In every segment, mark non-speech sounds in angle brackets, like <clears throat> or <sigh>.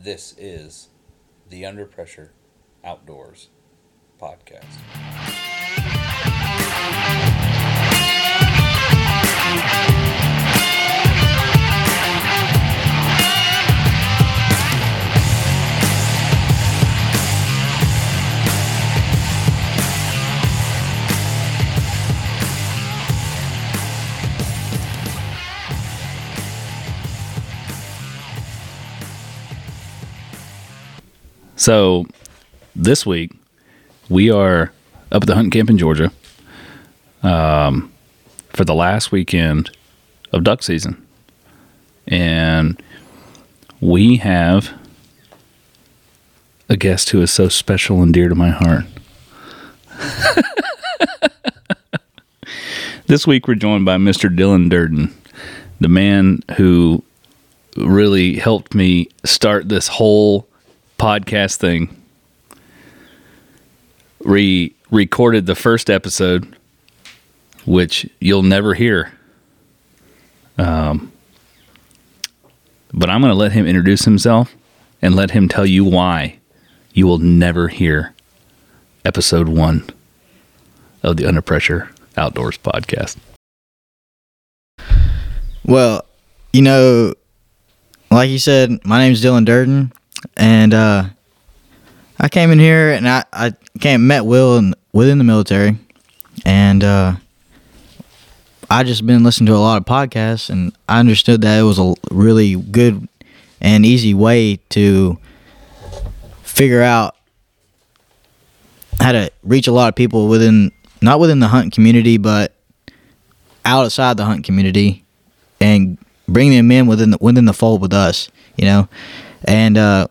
This is the Under Pressure Outdoors podcast. So this week we are up at the hunting camp in Georgia um, for the last weekend of duck season, and we have a guest who is so special and dear to my heart. <laughs> this week we're joined by Mr. Dylan Durden, the man who really helped me start this whole podcast thing. Re recorded the first episode, which you'll never hear. Um, but I'm going to let him introduce himself and let him tell you why you will never hear episode one of the Under Pressure Outdoors podcast. Well, you know, like you said, my name's Dylan Durden, and uh, I came in here and I, I came met Will in, within the military, and uh, I just been listening to a lot of podcasts, and I understood that it was a really good and easy way to figure out how to reach a lot of people within not within the hunt community, but outside the hunt community, and bring them in within the, within the fold with us, you know. And uh,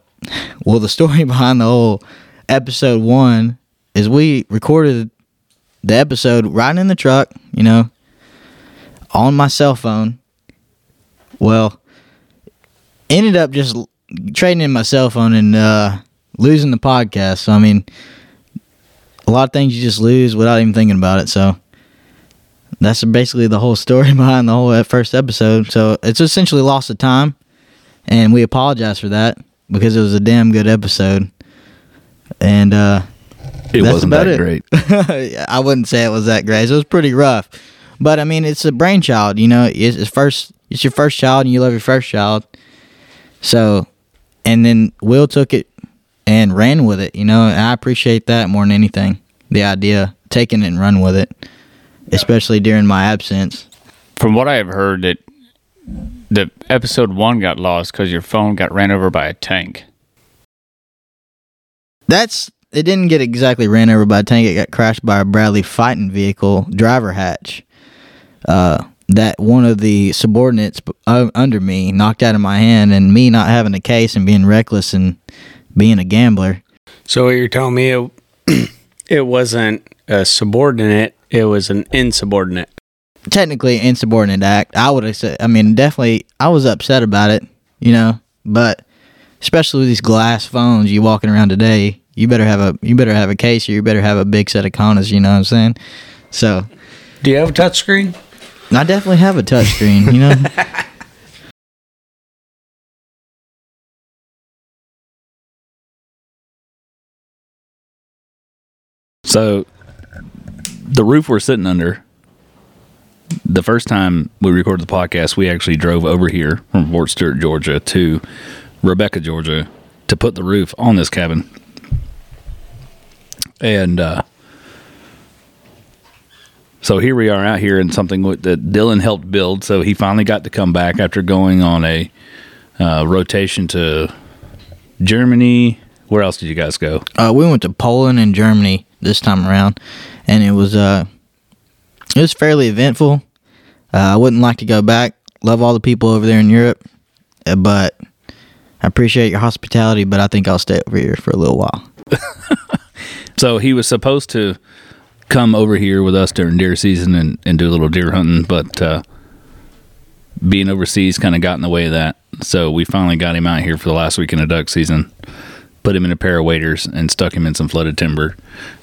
well, the story <laughs> behind the whole episode one is we recorded the episode riding in the truck, you know, on my cell phone. Well, ended up just trading in my cell phone and uh, losing the podcast. So I mean, a lot of things you just lose without even thinking about it. So that's basically the whole story <laughs> behind the whole uh, first episode. So it's essentially lost of time, and we apologize for that because it was a damn good episode. And uh, It that's wasn't about that it. great. <laughs> I wouldn't say it was that great. It was pretty rough, but I mean, it's a brainchild. You know, it's, it's first. It's your first child, and you love your first child. So, and then Will took it and ran with it. You know, and I appreciate that more than anything. The idea, taking it and run with it, especially during my absence. From what I have heard, that the episode one got lost because your phone got ran over by a tank. That's it. Didn't get exactly ran over by a tank. It got crashed by a Bradley fighting vehicle driver hatch. Uh, that one of the subordinates uh, under me knocked out of my hand, and me not having a case and being reckless and being a gambler. So you're telling me it, <clears throat> it wasn't a subordinate, it was an insubordinate. Technically, insubordinate act. I would have said. I mean, definitely, I was upset about it. You know, but especially with these glass phones you walking around today, you better have a you better have a case or you better have a big set of condoms. You know what I'm saying? So Do you have a touchscreen? I definitely have a touchscreen. You know. <laughs> So the roof we're sitting under. The first time we recorded the podcast, we actually drove over here from Fort Stewart, Georgia, to Rebecca, Georgia, to put the roof on this cabin. And uh, so here we are out here in something that Dylan helped build. So he finally got to come back after going on a uh, rotation to Germany. Where else did you guys go? Uh, we went to Poland and Germany this time around, and it was uh, it was fairly eventful. Uh, I wouldn't like to go back. Love all the people over there in Europe, uh, but I appreciate your hospitality. But I think I'll stay over here for a little while. <laughs> So he was supposed to come over here with us during deer season and, and do a little deer hunting, but uh, being overseas kind of got in the way of that. So we finally got him out here for the last weekend of duck season, put him in a pair of waders and stuck him in some flooded timber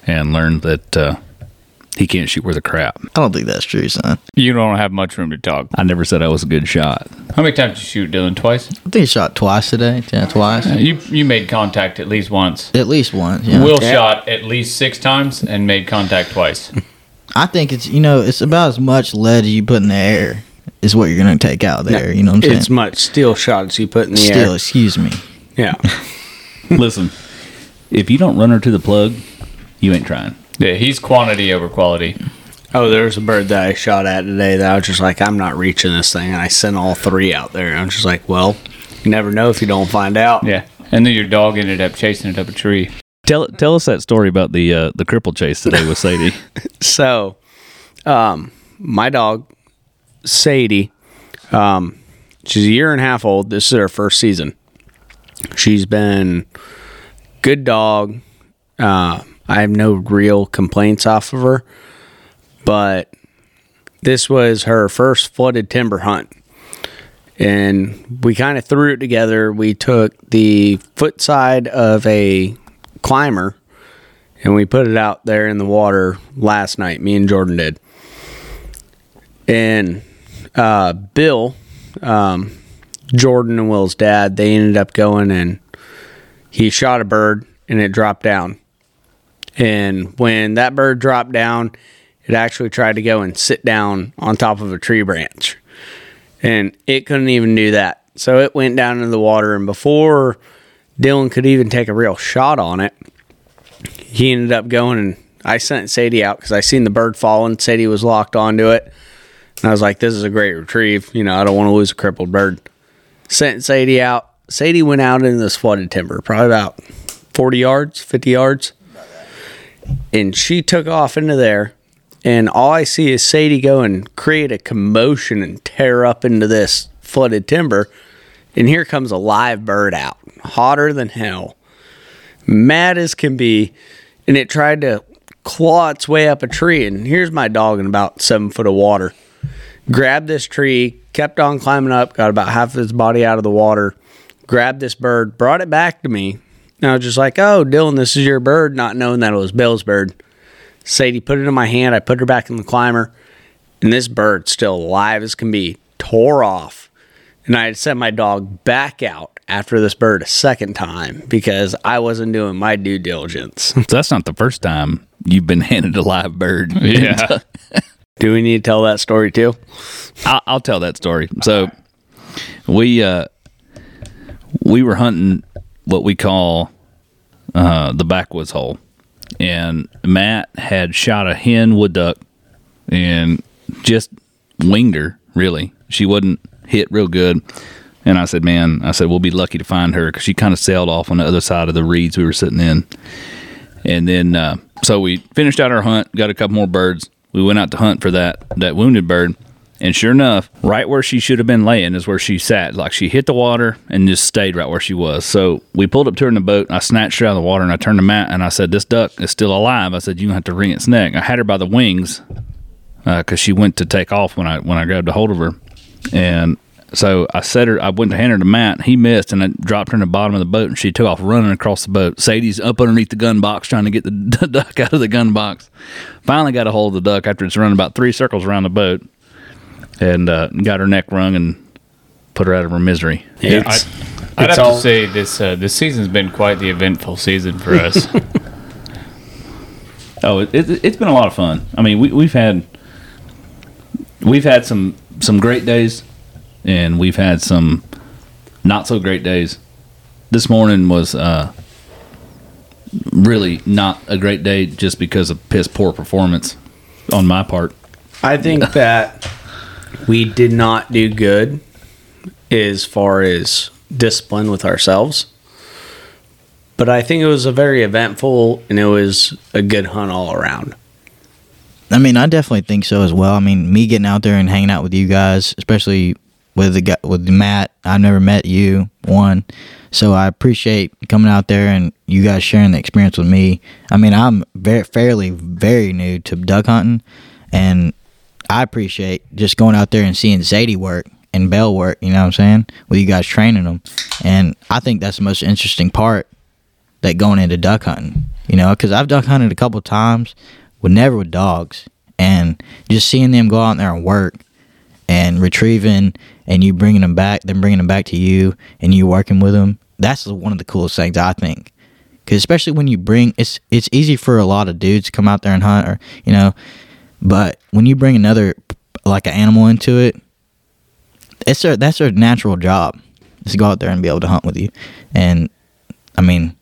and learned that uh, he can't shoot worth a crap. I don't think that's true, son. You don't have much room to talk. I never said I was a good shot. How many times did you shoot, Dylan? Twice? I think he shot twice today. Yeah, twice. You you made contact at least once. At least once. Yeah. Will shot at least six times and made contact twice. <laughs> I think it's you know it's about as much lead as you put in the air is what you're gonna take out there. You know what I'm saying? It's much steel shots you put in the air. Still, air. excuse me. Yeah. <laughs> Listen, if you don't run her to the plug, you ain't trying. Yeah, he's quantity over quality. Oh, there was a bird that I shot at today that I was just like, I'm not reaching this thing. And I sent all three out there. And I was just like, well, you never know if you don't find out. Yeah. And then your dog ended up chasing it up a tree. Tell tell us that story about the uh, the cripple chase today with Sadie. <laughs> So, um, my dog, Sadie, um, she's a year and a half old. This is her first season. She's been good dog. Uh, I have no real complaints off of her, but this was her first flooded timber hunt. And we kind of threw it together. We took the foot side of a climber and we put it out there in the water last night. Me and Jordan did. And uh, Bill, um, Jordan and Will's dad, they ended up going and he shot a bird and it dropped down. And when that bird dropped down, it actually tried to go and sit down on top of a tree branch. And it couldn't even do that. So it went down into the water. And before Dylan could even take a real shot on it, he ended up going and I sent Sadie out because I seen the bird falling. Sadie was locked onto it. And I was like, this is a great retrieve. You know, I don't want to lose a crippled bird. Sent Sadie out. Sadie went out into this flooded timber, probably about 40 yards, 50 yards. And she took off into there. And all I see is Sadie go and create a commotion and tear up into this flooded timber. And here comes a live bird out, hotter than hell, mad as can be. And it tried to claw its way up a tree. And here's my dog in about seven foot of water. Grabbed this tree, kept on climbing up, got about half of its body out of the water, grabbed this bird, brought it back to me. And I was just like, oh, Dylan, this is your bird, not knowing that it was Bill's bird. Sadie put it in my hand. I put her back in the climber. And this bird, still alive as can be, tore off. And I had sent my dog back out after this bird a second time because I wasn't doing my due diligence. <laughs> so that's not the first time you've been <laughs> handed a live bird. <laughs> Yeah. Do we need to tell that story too? I'll, I'll tell that story. So we uh, we were hunting what we call uh, the backwoods hole, and Matt had shot a hen wood duck and just winged her. Really, she wasn't hit real good. And I said, "Man, I said we'll be lucky to find her because she kind of sailed off on the other side of the reeds we were sitting in." And then, uh, so we finished out our hunt, got a couple more birds. We went out to hunt for that that wounded bird, and sure enough, right where she should have been laying is where she sat. Like she hit the water and just stayed right where she was. So we pulled up to her in the boat. And I snatched her out of the water and I turned to Matt and I said, "This duck is still alive." I said, You're going to have to wring its neck." I had her by the wings uh, because she went to take off when I when I grabbed a hold of her, and so I set her. I went to hand her to Matt. He missed, and I dropped her in the bottom of the boat, and she took off running across the boat. Sadie's up underneath the gun box trying to get the, the <laughs> duck out of the gun box. Finally got a hold of the duck after it's run about three circles around the boat, and uh, got her neck wrung and put her out of her misery. Yeah, I, It's- I'd it's have all- to say this uh, this season's been quite the eventful season for us. <laughs> Oh, it, it, it's been a lot of fun. I mean, we, we've had we've had some some great days, and we've had some not so great days. This morning was uh, really not a great day, just because of piss poor performance on my part. I think <laughs> that we did not do good as far as discipline with ourselves. But I think it was a very eventful and it was a good hunt all around. I mean, I definitely think so as well. I mean, me getting out there and hanging out with you guys, especially with the guy, with Matt. I've never met you one, so I appreciate coming out there and you guys sharing the experience with me. I mean, I'm very fairly very new to duck hunting, and I appreciate just going out there and seeing Sadie work and Belle work. You know what I'm saying? With you guys training them, and I think that's the most interesting part that going into duck hunting. You know, because I've duck hunted a couple times with never with dogs. And just seeing them go out there and work and retrieving and you bringing them back, then bringing them back to you and you working with them. That's one of the coolest things I think. Cause especially when you bring it's it's easy for a lot of dudes to come out there and hunt or you know, but when you bring another like an animal into it, it's their that's their natural job is to go out there and be able to hunt with you. And I mean,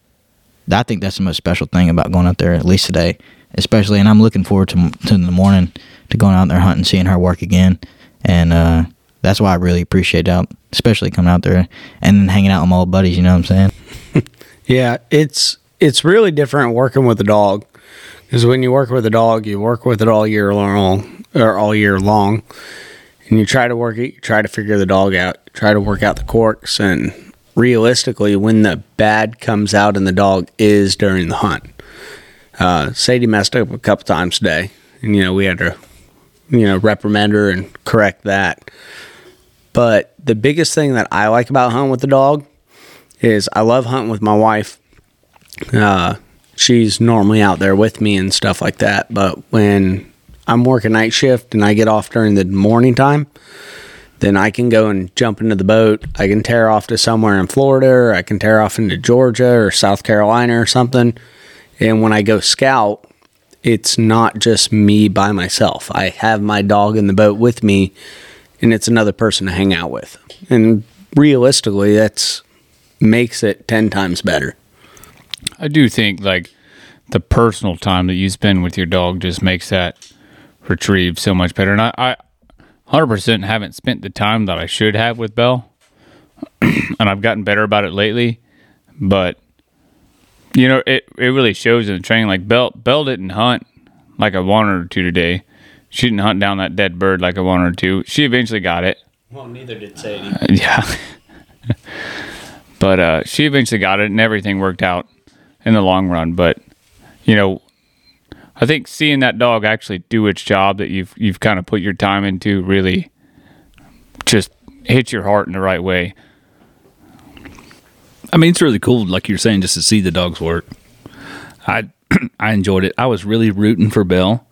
I think that's the most special thing about going out there at least today, especially. And I'm looking forward to to the morning to going out there hunting, seeing her work again, and uh, that's why I really appreciate out, especially coming out there and then hanging out with my old buddies. You know what I'm saying? <laughs> Yeah, it's it's really different working with a dog because when you work with a dog, you work with it all year long or all year long, and you try to work it, try to figure the dog out, try to work out the quirks, and realistically, when the bad comes out in the dog is during the hunt. Uh, Sadie messed up a couple times today, and you know we had to, you know, reprimand her and correct that. But the biggest thing that I like about hunting with the dog is I love hunting with my wife. Uh, she's normally out there with me and stuff like that. But when I'm working night shift and I get off during the morning time, then I can go and jump into the boat. I can tear off to somewhere in Florida, or I can tear off into Georgia or South Carolina or something. And when I go scout, it's not just me by myself. I have my dog in the boat with me, and it's another person to hang out with. And realistically, that's makes it 10 times better. I do think like the personal time that you spend with your dog just makes that retrieve so much better. And I, I 100% haven't spent the time that I should have with Belle. <clears throat> and I've gotten better about it lately. But, you know, it, it really shows in the training. Like, Belle, Belle didn't hunt like I wanted her to today. She didn't hunt down that dead bird like I wanted her to. She eventually got it. Well, neither did Sadie. <laughs> Yeah. <laughs> but uh, she eventually got it, and everything worked out in the long run. But you know, I think seeing that dog actually do its job that you've you've kind of put your time into really just hits your heart in the right way. I mean, it's really cool, like you're saying, just to see the dogs work. I <clears throat> I enjoyed it. I was really rooting for Belle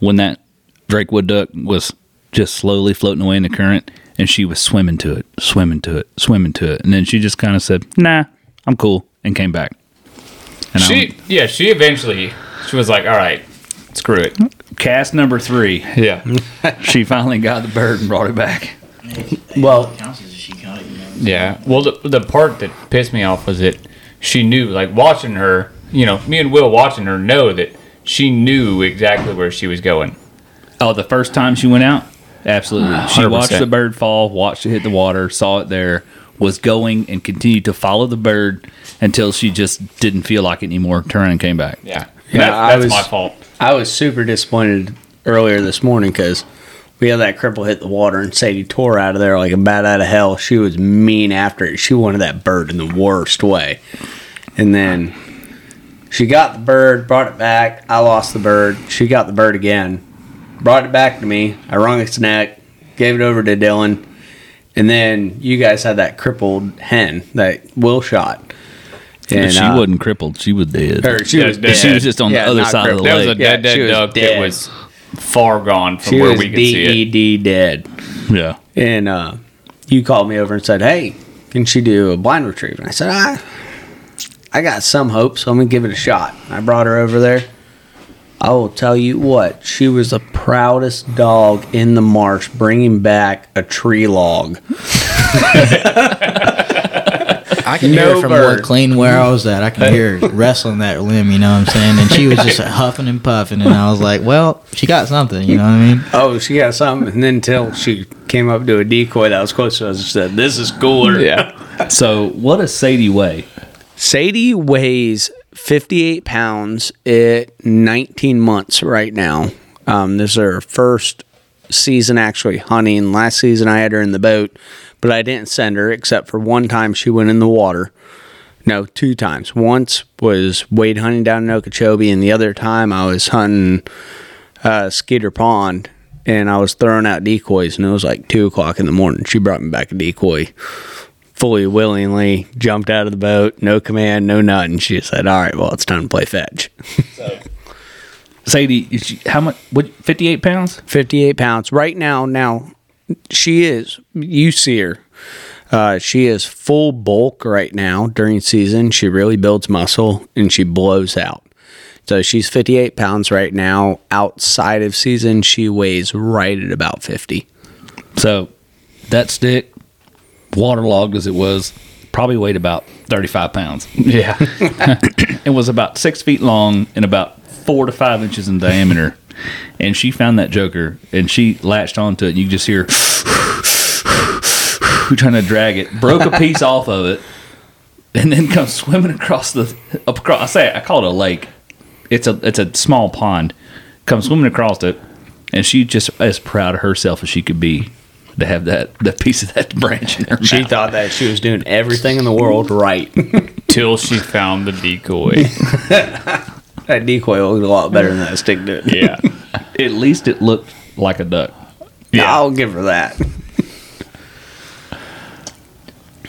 when that Drake wood duck was just slowly floating away in the current, and she was swimming to it, swimming to it, swimming to it, and then she just kind of said, "Nah, I'm cool," and came back. And She yeah, she eventually she was like, "All right, screw it." Cast number three, Yeah. <laughs> she finally got the bird and brought it back. Well, Yeah. Well, the the part that pissed me off was that she knew, like watching her. You know, me and Will watching her know that she knew exactly where she was going. Oh, the first time she went out, absolutely. She 100%. watched the bird fall, watched it hit the water, saw it there, was going and continued to follow the bird until she just didn't feel like it anymore. Turned and came back. Yeah. Yeah, That- I that's was- my fault. I was super disappointed earlier this morning because we had that cripple hit the water and Sadie tore out of there like a bat out of hell. She was mean after it. She wanted that bird in the worst way. And then she got the bird, brought it back. I lost the bird. She got the bird again, brought it back to me. I wrung its neck, gave it over to Dylan. And then you guys had that crippled hen that Will shot. But she uh, wasn't crippled; she was dead. or she Yeah, was she dead. she was just on Yeah, the other not side of the crippled. That was a dead, Yeah, dead was duck dead. that was far gone from She where was we could see it. DED dead. yeah, And uh, you called me over and said, "Hey, can she do a blind retrieve?" And I said, "I, I got some hope, so I'm gonna give it a shot." I brought her over there. I will tell you what, she was the proudest dog in the marsh, bringing back a tree log. I can hear it from bird. what clean where I was at. I can <laughs> hear her wrestling that limb. You know what I'm saying? And she was just <laughs> huffing and puffing, and I was like, "Well, she got something." You know what I mean? Oh, she got something, and then until she came up to a decoy that was close to us and said, "This is cooler." Yeah. <laughs> So, what does Sadie weigh? Sadie weighs 58 pounds at 19 months right now. Um, this is her first season actually hunting. Last season I had her in the boat, but I didn't send her except for one time she went in the water. No, two times. Once was wade hunting down in Okeechobee, and the other time I was hunting uh, Skeeter Pond, and I was throwing out decoys, and it was like two o'clock in the morning. She brought me back a decoy fully willingly, jumped out of the boat, no command, no nothing. She said, "All right, well, it's time to play fetch." Sadie, is she, how much? What? Fifty eight pounds? 58 pounds right now now she is you see her uh, she is full bulk right now during season she really builds muscle and she blows out so she's 58 pounds right now outside of season she weighs right at about 50 So that stick, waterlogged as it was, probably weighed about thirty five pounds. Yeah. <laughs> It was about six feet long and about four to five inches in diameter. And she found that joker and she latched onto it. And you just hear <sighs> trying to drag it, broke a piece off of it, and then comes swimming across the across. I say I call it a lake. It's a it's a small pond. Comes swimming across it, and she just as proud of herself as she could be to have that that piece of that <laughs> branch in her she mouth. thought that she was doing everything in the world right <laughs> Till she found the decoy. <laughs> that decoy looked a lot better than that stick did Yeah. At least it looked like a duck. Yeah. i'll give her that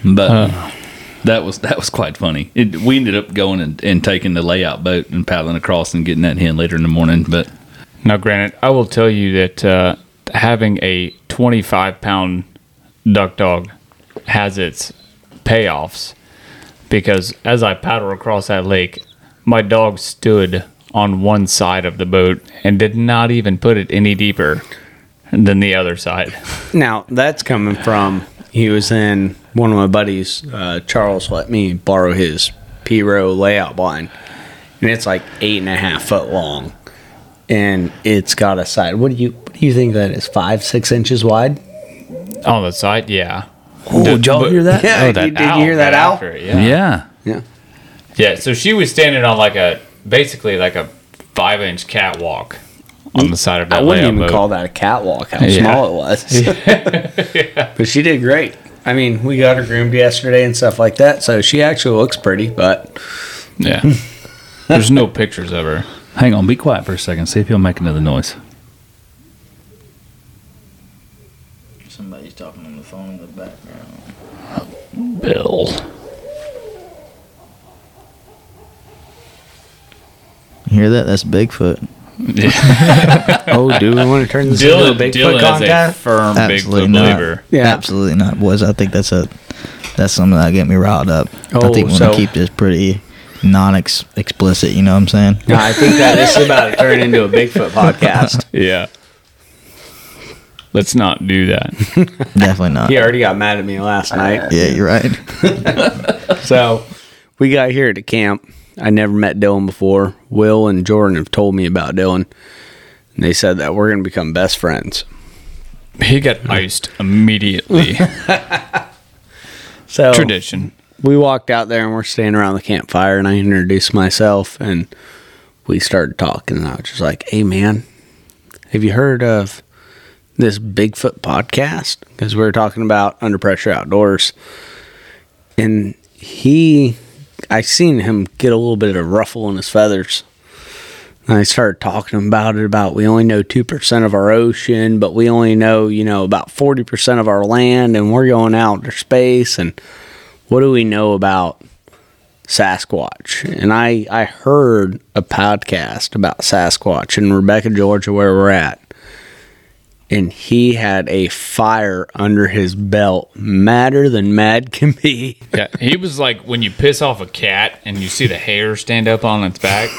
But that was that was quite funny. It, we ended up going and, and taking the layout boat and paddling across and getting that hen later in the morning. But Now, granted, I will tell you that uh, having a 25 pound duck dog has its payoffs because as I paddled across that lake, my dog stood on one side of the boat and did not even put it any deeper than the other side. <laughs> Now that's coming from he was in one of my buddies. Uh, Charles let me borrow his P row layout blind, and it's like eight and a half foot long, and it's got a side. What do you you think that is? Five six inches wide? On the side, yeah. oh, did y'all hear that? <laughs> Oh, yeah, Oh, that did, did owl you hear that right owl? after yeah. Yeah. Yeah. Yeah, so she was standing on like a basically like a five inch catwalk on the side of that I wouldn't even boat. call that a catwalk. How Yeah. small it was. <laughs> <laughs> But she did great. I mean, we got her groomed yesterday and stuff like that, so she actually looks pretty. But Yeah. There's no pictures of her. Hang on, be quiet for a second. See if he'll make another noise. Somebody's talking on the phone in the background. Bill. You hear that? That's Bigfoot. <laughs> oh, do we want to turn this into a Bigfoot Dylan is a firm Absolutely Bigfoot not. believer. Yeah. Absolutely not, boys. I think that's a that's something that get me riled up. I Oh, think we so- want to keep this pretty non-explicit. You know what I'm saying? No, I think that this is about to turn into a Bigfoot <laughs> podcast. Yeah. Let's not do that. <laughs> Definitely not. He already got mad at me last night. Yeah, you're right. <laughs> So we got here to camp. I never met Dylan before. Will and Jordan have told me about Dylan. And they said that we're going to become best friends. He got iced immediately. <laughs> So Tradition. we walked out there and we're standing around the campfire and I introduced myself and we started talking and I was just like, "Hey man, have you heard of this Bigfoot podcast?" Because we were talking about under pressure outdoors, and he, I seen him get a little bit of a ruffle in his feathers. And I started talking about it about we only know 2% of our ocean, but we only know, you know, about 40% of our land and we're going out to space and what do we know about Sasquatch? And I I heard a podcast about Sasquatch in Rebecca, Georgia, where we're at. And he had a fire under his belt, madder than mad can be. <laughs> Yeah, he was like when you piss off a cat and you see the hair stand up on its back.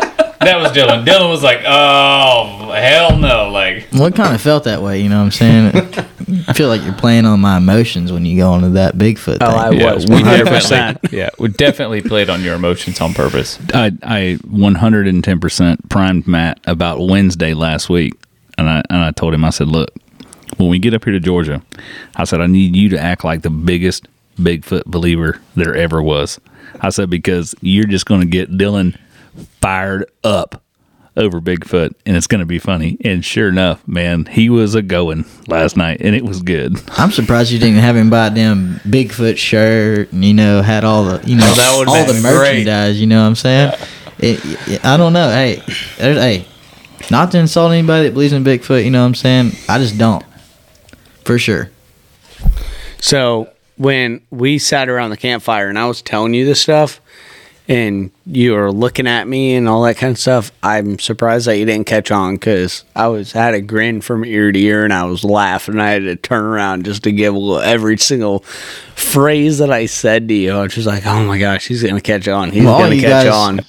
<laughs> <laughs> that was Dylan. Dylan was like, "Oh hell no!" Like, well, it kind of felt that way. You know what I'm saying? <laughs> I feel like you're playing on my emotions when you go into that Bigfoot oh, thing. Oh, I yeah, was we 100%. definitely, yeah, we definitely played on your emotions on purpose. I I 110% primed Matt about Wednesday last week, and I and I told him I said, look, when we get up here to Georgia, I said I need you to act like the biggest Bigfoot believer there ever was. I said because you're just going to get Dylan fired up over Bigfoot, and it's going to be funny. And sure enough, man, he was a going last night, and it was good. I'm surprised you didn't have him buy a damn Bigfoot shirt and you know had all the you know Oh, <laughs> that all been the great. merchandise. You know what I'm saying? It, it- I don't know. Hey, there's hey, not to insult anybody that believes in Bigfoot. You know what I'm saying? I just don't, for sure. So when we sat around the campfire and I was telling you this stuff, and you were looking at me and all that kind of stuff, I'm surprised that you didn't catch on because I was had a grin from ear to ear and I was laughing. I had to turn around just to give every single phrase that I said to you. I was just like, "Oh my gosh, he's gonna catch on. He's Well, gonna catch guys- on."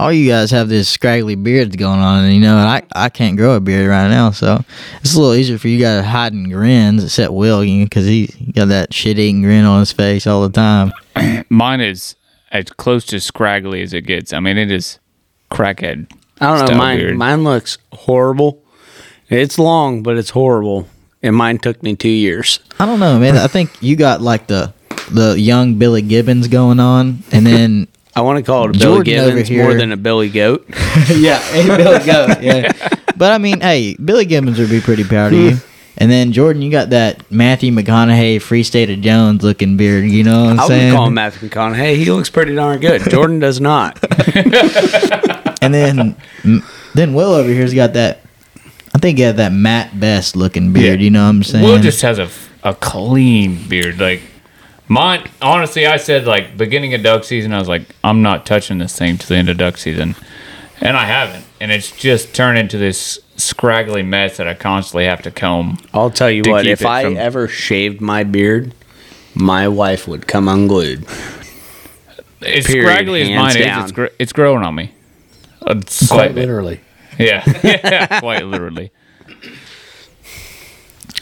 all you guys have this scraggly beard going on, and you know, and I I can't grow a beard right now, so it's a little easier for you guys hiding grins, except Will, because he, he got that shit eating grin on his face all the time. <clears throat> Mine is as close to scraggly as it gets. I mean, it is crackhead. I don't know. Mine beard. mine looks horrible. It's long, but it's horrible. And mine took me two years. I don't know, man. I think you got like the the young Billy Gibbons going on, and then I want to call it a Billy Jordan over Gibbons more than a Billy Goat. <laughs> yeah, a Billy Goat, yeah. <laughs> But I mean, hey, Billy Gibbons would be pretty proud of you. <laughs> And then Jordan, you got that Matthew McConaughey, Free State of Jones looking beard. You know what I'm I saying? would call him Matthew McConaughey. He looks pretty darn good. Jordan does not. <laughs> And then then Will over here's got that. I think he had that Mat Best looking beard. Yeah. You know what I'm saying? Will just has a, a clean beard. Like mine, honestly, I said like beginning of duck season, I was like, I'm not touching this thing to the end of duck season, and I haven't. And it's just turned into this scraggly mess that I constantly have to comb. I'll tell you what, if I from- ever shaved my beard, my wife would come unglued. As Period, scraggly as hands mine is, it's, gr- it's growing on me. Uh, Quite slightly. literally. Yeah, yeah, <laughs> <laughs> quite literally.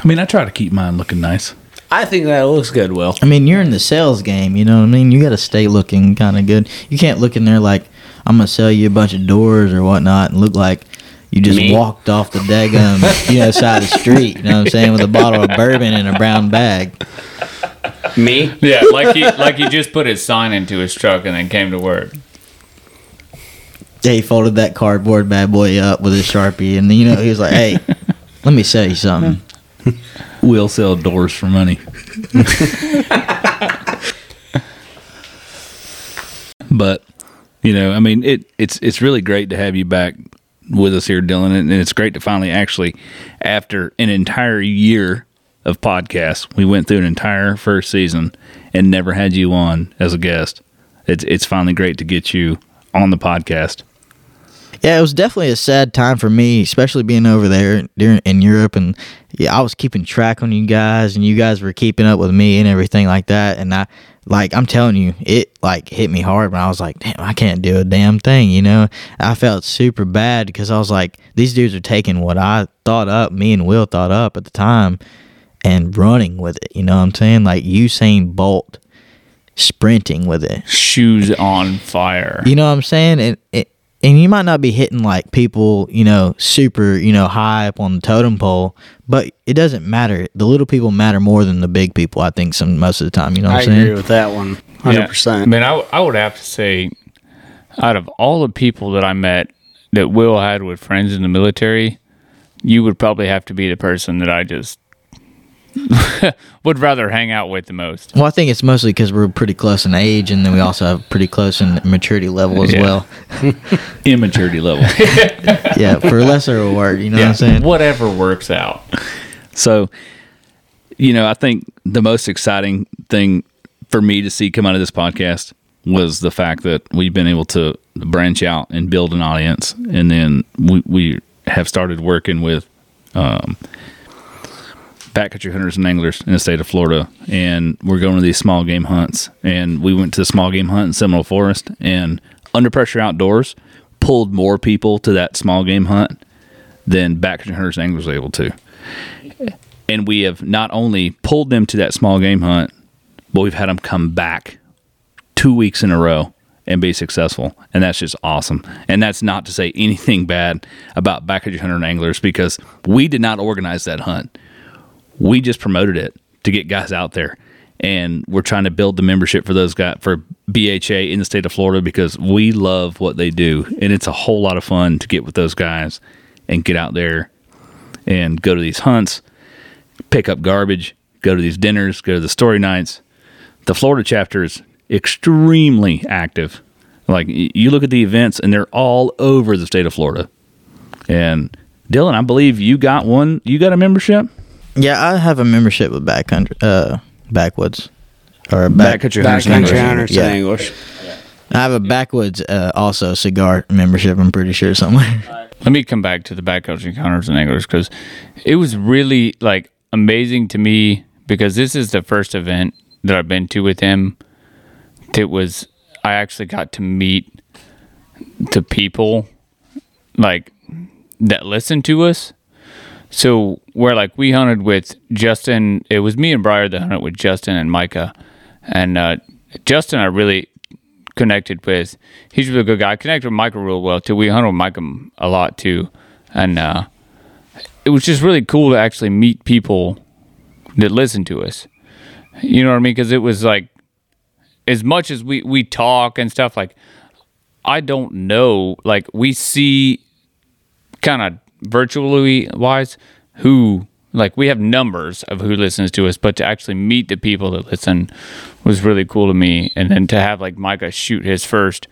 I mean, I try to keep mine looking nice. I think that looks good, Will. I mean, you're in the sales game. You know what I mean? You got to stay looking kind of good. You can't look in there like I'm gonna sell you a bunch of doors or whatnot and look like you just Me? walked off the daggum you know side of the street. You know what I'm saying? With a bottle of bourbon in a brown bag. Me? Yeah, like he like he just put his sign into his truck and then came to work. Yeah, he folded that cardboard bad boy up with his sharpie, and you know he was like, "Hey, let me sell you something." <laughs> We'll sell doors for money. <laughs> but you know, I mean, it it's it's really great to have you back with us here, Dylan, and it's great to finally actually, after an entire year of podcasts, we went through an entire first season and never had you on as a guest. It's it's finally great to get you on the podcast. Yeah, it was definitely a sad time for me, especially being over there during in Europe, and yeah, I was keeping track on you guys, and you guys were keeping up with me and everything like that. And I, like, I'm telling you, it like hit me hard when I was like, damn, I can't do a damn thing, you know. I felt super bad because I was like, these dudes are taking what I thought up, me and Will thought up at the time, and running with it. You know what I'm saying? Like Usain Bolt sprinting with it. Shoes on fire. You know what I'm saying? And it, and you might not be hitting like people, you know, super, you know, high up on the totem pole, but it doesn't matter. The little people matter more than the big people. I think some most of the time. You know what I I'm saying? agree with that one. 100%. I mean, I, w- I would have to say, out of all the people that I met that Will had with friends in the military, you would probably have to be the person that I just <laughs> would rather hang out with the most. Well, I think it's mostly because we're pretty close in age, and then we also have pretty close in maturity level as Yeah. well. <laughs> Immaturity level. <laughs> Yeah, for lesser of a word, you know what I'm saying? Whatever works out. So, you know, I think the most exciting thing for me to see come out of this podcast was the fact that we've been able to branch out and build an audience. And then we, we have started working with um, backcountry hunters and anglers in the state of Florida. And we're going to these small game hunts. And we went to the small game hunt in Seminole Forest. And Under Pressure Outdoors pulled more people to that small game hunt than backcountry hunters and anglers able to and we have not only pulled them to that small game hunt, but we've had them come back two weeks in a row and be successful. And that's just awesome. And that's not to say anything bad about backcountry hunter and anglers because we did not organize that hunt. We just promoted it to get guys out there. And we're trying to build the membership for those guys for BHA in the state of Florida because we love what they do. And it's a whole lot of fun to get with those guys and get out there and go to these hunts pick up garbage, go to these dinners, go to the story nights. The Florida chapter is extremely active. Like you look at the events, and they're all over the state of Florida. And Dylan, I believe you got one. You got a membership. Yeah, I have a membership with Backcountry, uh, Backwoods, or back, Backcountry Hunters and Backcountry Anglers. hunters Yeah. and anglers. I have a backwoods uh, also cigar membership. I'm pretty sure somewhere. Let me come back to the backcountry hunters and anglers because it was really like amazing to me because this is the first event that I've been to with him. That was I actually got to meet the people like that listen to us. So where like we hunted with Justin, it was me and Briar that hunted with Justin and Micah, and uh, Justin I really connected with. He's a really good guy. I connected with Micah real well too. We hunted with Micah a lot too, and uh, it was just really cool to actually meet people that listen to us. You know what I mean? Because it was like as much as we we talk and stuff like I don't know like we see kind of virtually wise who like we have numbers of who listens to us but to actually meet the people that listen was really cool to me and then to have like Micah shoot his first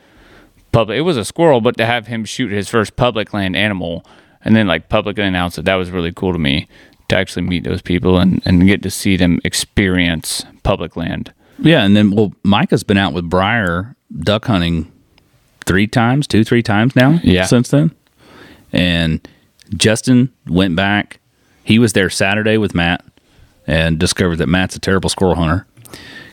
public it was a squirrel but to have him shoot his first public land animal and then like publicly announce it that was really cool to me to actually meet those people and, and get to see them experience public land Yeah, and then well, Micah's been out with Briar duck hunting three times, two, three times now. Yeah. since then. And Justin went back. He was there Saturday with Matt and discovered that Matt's a terrible squirrel hunter.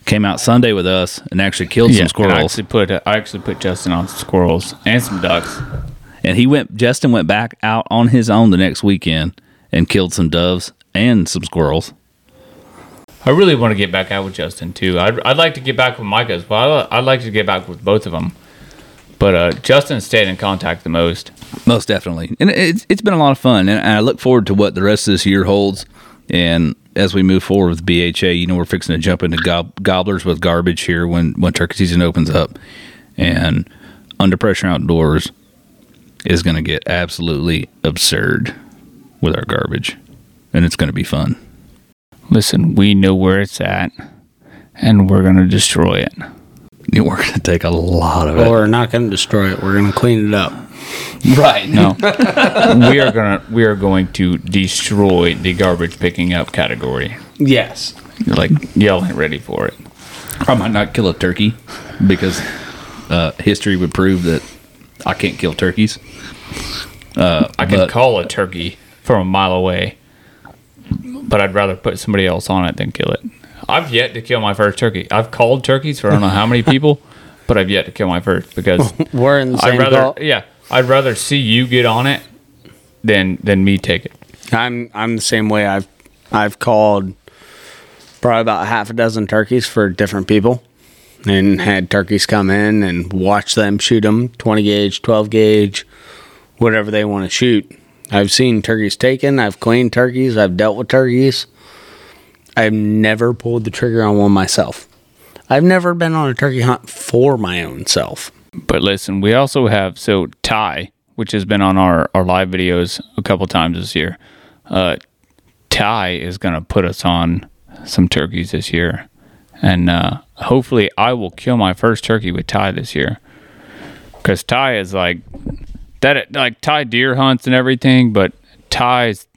Came out Sunday with us and actually killed some and I squirrels. actually put I actually put Justin on some squirrels and some ducks. And he went. Justin went back out on his own the next weekend and killed some doves and some squirrels. I really want to get back out with Justin too. I'd, I'd like to get back with Micah as well. I'd like to get back with both of them. But uh, Justin stayed in contact the most. Most definitely, and it's it's been a lot of fun, and I look forward to what the rest of this year holds. And as we move forward with BHA, you know, we're fixing to jump into gob- gobblers with garbage here when when turkey season opens up, and under pressure outdoors is going to get absolutely absurd with our garbage, and it's going to be fun. Listen, we know where it's at, and we're gonna destroy it. You <laughs> know, We're going to take a lot of it. We're not going to destroy it. We're going to clean it up. right? No, <laughs> we are gonna we are going to destroy the garbage picking up category. Yes. Like y'all ain't ready for it. I might not kill a turkey because uh, history would prove that I can't kill turkeys. Uh, I can but- call a turkey from a mile away, but I'd rather put somebody else on it than kill it. I've yet to kill my first turkey. I've called turkeys for I don't know how many <laughs> people, but I've yet to kill my first because <laughs> We're in the I'd same rather boat. yeah I'd rather see you get on it than than me take it. I'm I'm the same way. I've I've called probably about half a dozen turkeys for different people, and had turkeys come in and watch them shoot them, twenty gauge, twelve gauge, whatever they want to shoot. I've seen turkeys taken. I've cleaned turkeys. I've dealt with turkeys. I've never pulled the trigger on one myself. I've never been on a turkey hunt for my own self. But listen, we also have so Ty, which has been on our, our live videos a couple times this year. Uh, Ty is going to put us on some turkeys this year, and uh, hopefully, I will kill my first turkey with Ty this year. Because Ty is like that, like Ty deer hunts and everything, but Ty's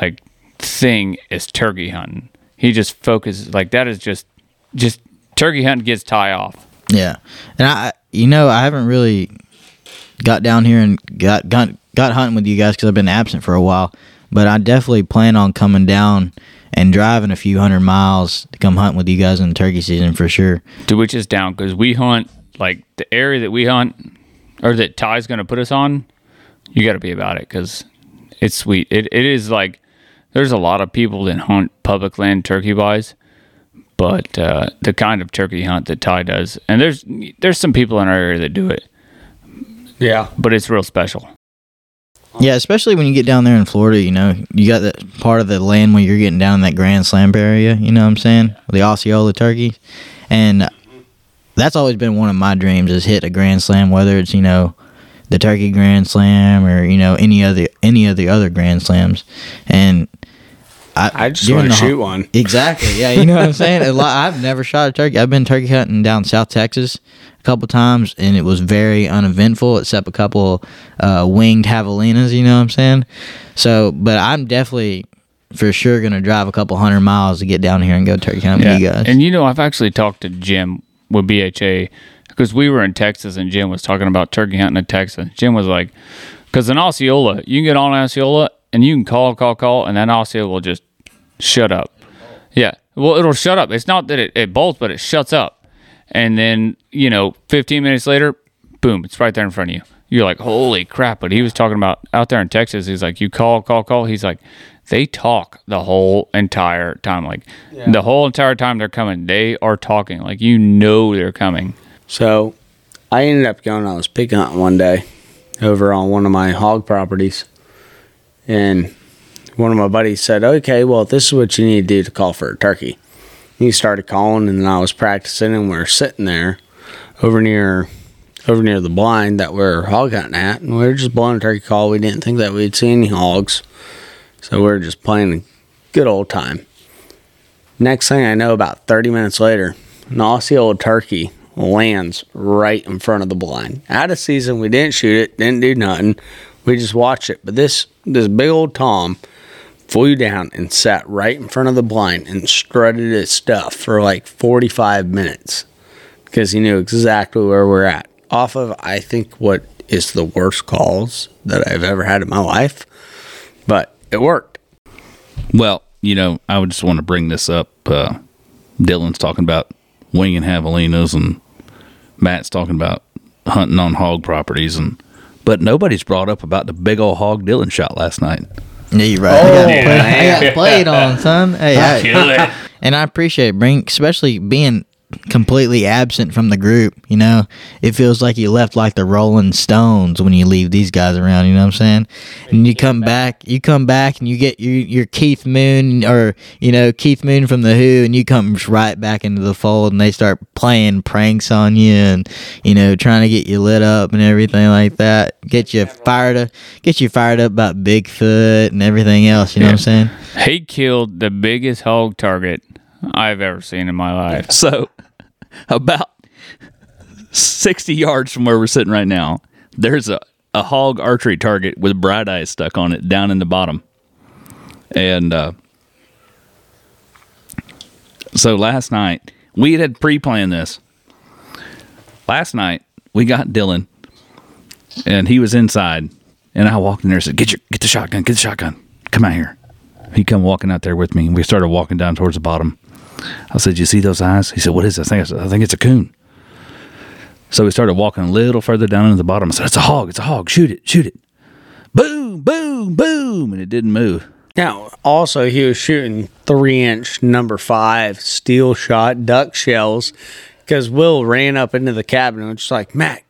like thing is turkey hunting. He just focuses like that is just just turkey hunting gets Ty off. Yeah, and I, you know, I haven't really got down here and got got got hunting with you guys because I've been absent for a while. But I definitely plan on coming down and driving a few hundred miles to come hunt with you guys in the turkey season for sure. to which is down because we hunt like the area that we hunt or that Ty's going to put us on. You got to be about it because it's sweet. It it is like there's a lot of people that hunt public land turkey wise, but uh, the kind of turkey hunt that Ty does, and there's there's some people in our area that do it, Yeah. but it's real special. Yeah, especially when you get down there in Florida, you know, you got that part of the land where you're getting down in that Grand Slam area, you know what I'm saying? The Osceola turkeys. And that's always been one of my dreams is hit a Grand Slam, whether it's, you know, the Turkey Grand Slam or, you know, any other any of the other Grand Slams. And I, I just during want to shoot one. <laughs> Exactly. Yeah, you know what I'm saying. A lot, I've never shot a turkey. I've been turkey hunting down South Texas a couple times, and it was very uneventful, except a couple uh, winged javelinas. You know what I'm saying? So, but I'm definitely for sure gonna drive a couple hundred miles to get down here and go turkey hunting with you guys. And you know, I've actually talked to Jim with BHA because we were in Texas and Jim was talking about turkey hunting in Texas. Jim was like, because in Osceola, you can get on Osceola and you can call, call, call, and then Osceola will just shut up. Yeah. Well, it'll shut up. It's not that it, it bolts, but it shuts up. And then, you know, 15 minutes later, boom, it's right there in front of you. You're like, holy crap. But he was talking about out there in Texas, he's like, you call, call, call. He's like, they talk the whole entire time. Like, the whole entire time they're coming, they are talking. Like, you know they're coming. So I ended up going, I was pig hunting one day over on one of my hog properties. And one of my buddies said, okay, well, this is what you need to do to call for a turkey. He started calling, and I was practicing, and we were sitting there over near over near the blind that we're hog hunting at, and we were just blowing a turkey call. We didn't think that we'd see any hogs, so we were just playing a good old time. Next thing I know, about 30 minutes later, an Aussie old turkey lands right in front of the blind. Out of season, we didn't shoot it, didn't do nothing. We just watched it. But this this big old Tom flew down and sat right in front of the blind and strutted his stuff for like 45 minutes because he knew exactly where we're at. Off of, I think, what is the worst calls that I've ever had in my life, but it worked. Well, you know, I would just want to bring this up. Uh, Dylan's talking about winging javelinas, and Matt's talking about hunting on hog properties, and but nobody's brought up about the big old hog Dylan shot last night. Yeah, you're right. I, got played, I got played on, son. Hey, <laughs> I, <laughs> and I appreciate it, bring especially being completely absent from the group. You know, it feels like you left like the Rolling Stones when you leave these guys around. You know what I'm saying? And you come back, you come back, and you get your your Keith Moon or you know Keith Moon from the Who, and you come right back into the fold, and they start playing pranks on you, and you know trying to get you lit up and everything like that. Get you fired up, get you fired up about Bigfoot and everything else. You know what I'm saying? He killed the biggest hog target I've ever seen in my life. So, <laughs> about 60 yards from where we're sitting right now, there's a, a hog archery target with bright eyes stuck on it down in the bottom. And uh, so last night, we had pre planned this. Last night, we got Dylan, and he was inside. And I walked in there and said, Get, your, get the shotgun, get the shotgun. Come out here. He come walking out there with me. and We started walking down towards the bottom. I said, "You see those eyes?" He said, "What is this?" I think, I think it's a coon. So we started walking a little further down into the bottom. I said, "It's a hog! It's a hog! Shoot it! Shoot it!" Boom! Boom! Boom! And it didn't move. Now, also, he was shooting three inch number five steel shot duck shells because Will ran up into the cabin and was like, Matt,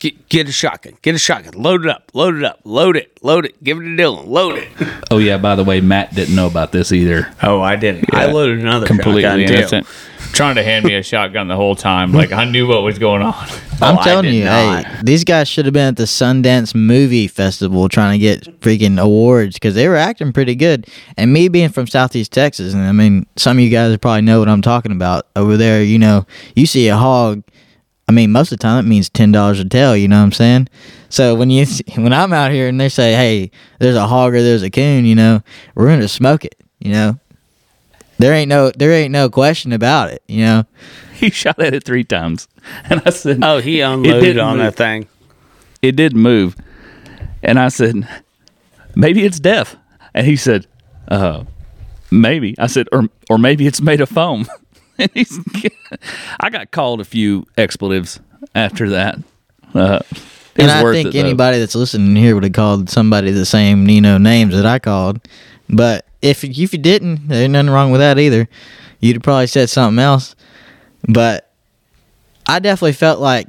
get, get a shotgun, get a shotgun, load it up, load it up, load it, load it, give it to Dylan, load it. <laughs> Oh yeah. By the way, Matt didn't know about this either. Oh, I didn't. I loaded another Completely shotgun too. innocent. Trying to hand me a shotgun the whole time. Like I knew what was going on. I'm oh, I telling you, not. hey, these guys should have been at the Sundance Movie Festival trying to get freaking awards because they were acting pretty good. And me being from Southeast Texas, and I mean, some of you guys probably know what I'm talking about over there. You know, you see a hog. I mean, most of the time it means ten dollars a tail. You know what I'm saying? So when you <laughs> when I'm out here and they say, "Hey, there's a hog or there's a coon," you know, we're gonna smoke it. You know, there ain't no there ain't no question about it. You know. <laughs> He shot at it three times, and I said, Oh, he <laughs> It unloaded didn't on move. that thing. it didn't move. And I said, maybe it's deaf. And he said, uh, maybe. I said, or or maybe it's made of foam. <laughs> I got called a few expletives after that. Uh, and I think it, anybody that's listening here would have called somebody the same, you know, names that I called. But if if you didn't, there's nothing wrong with that either. You'd have probably said something else. But I definitely felt like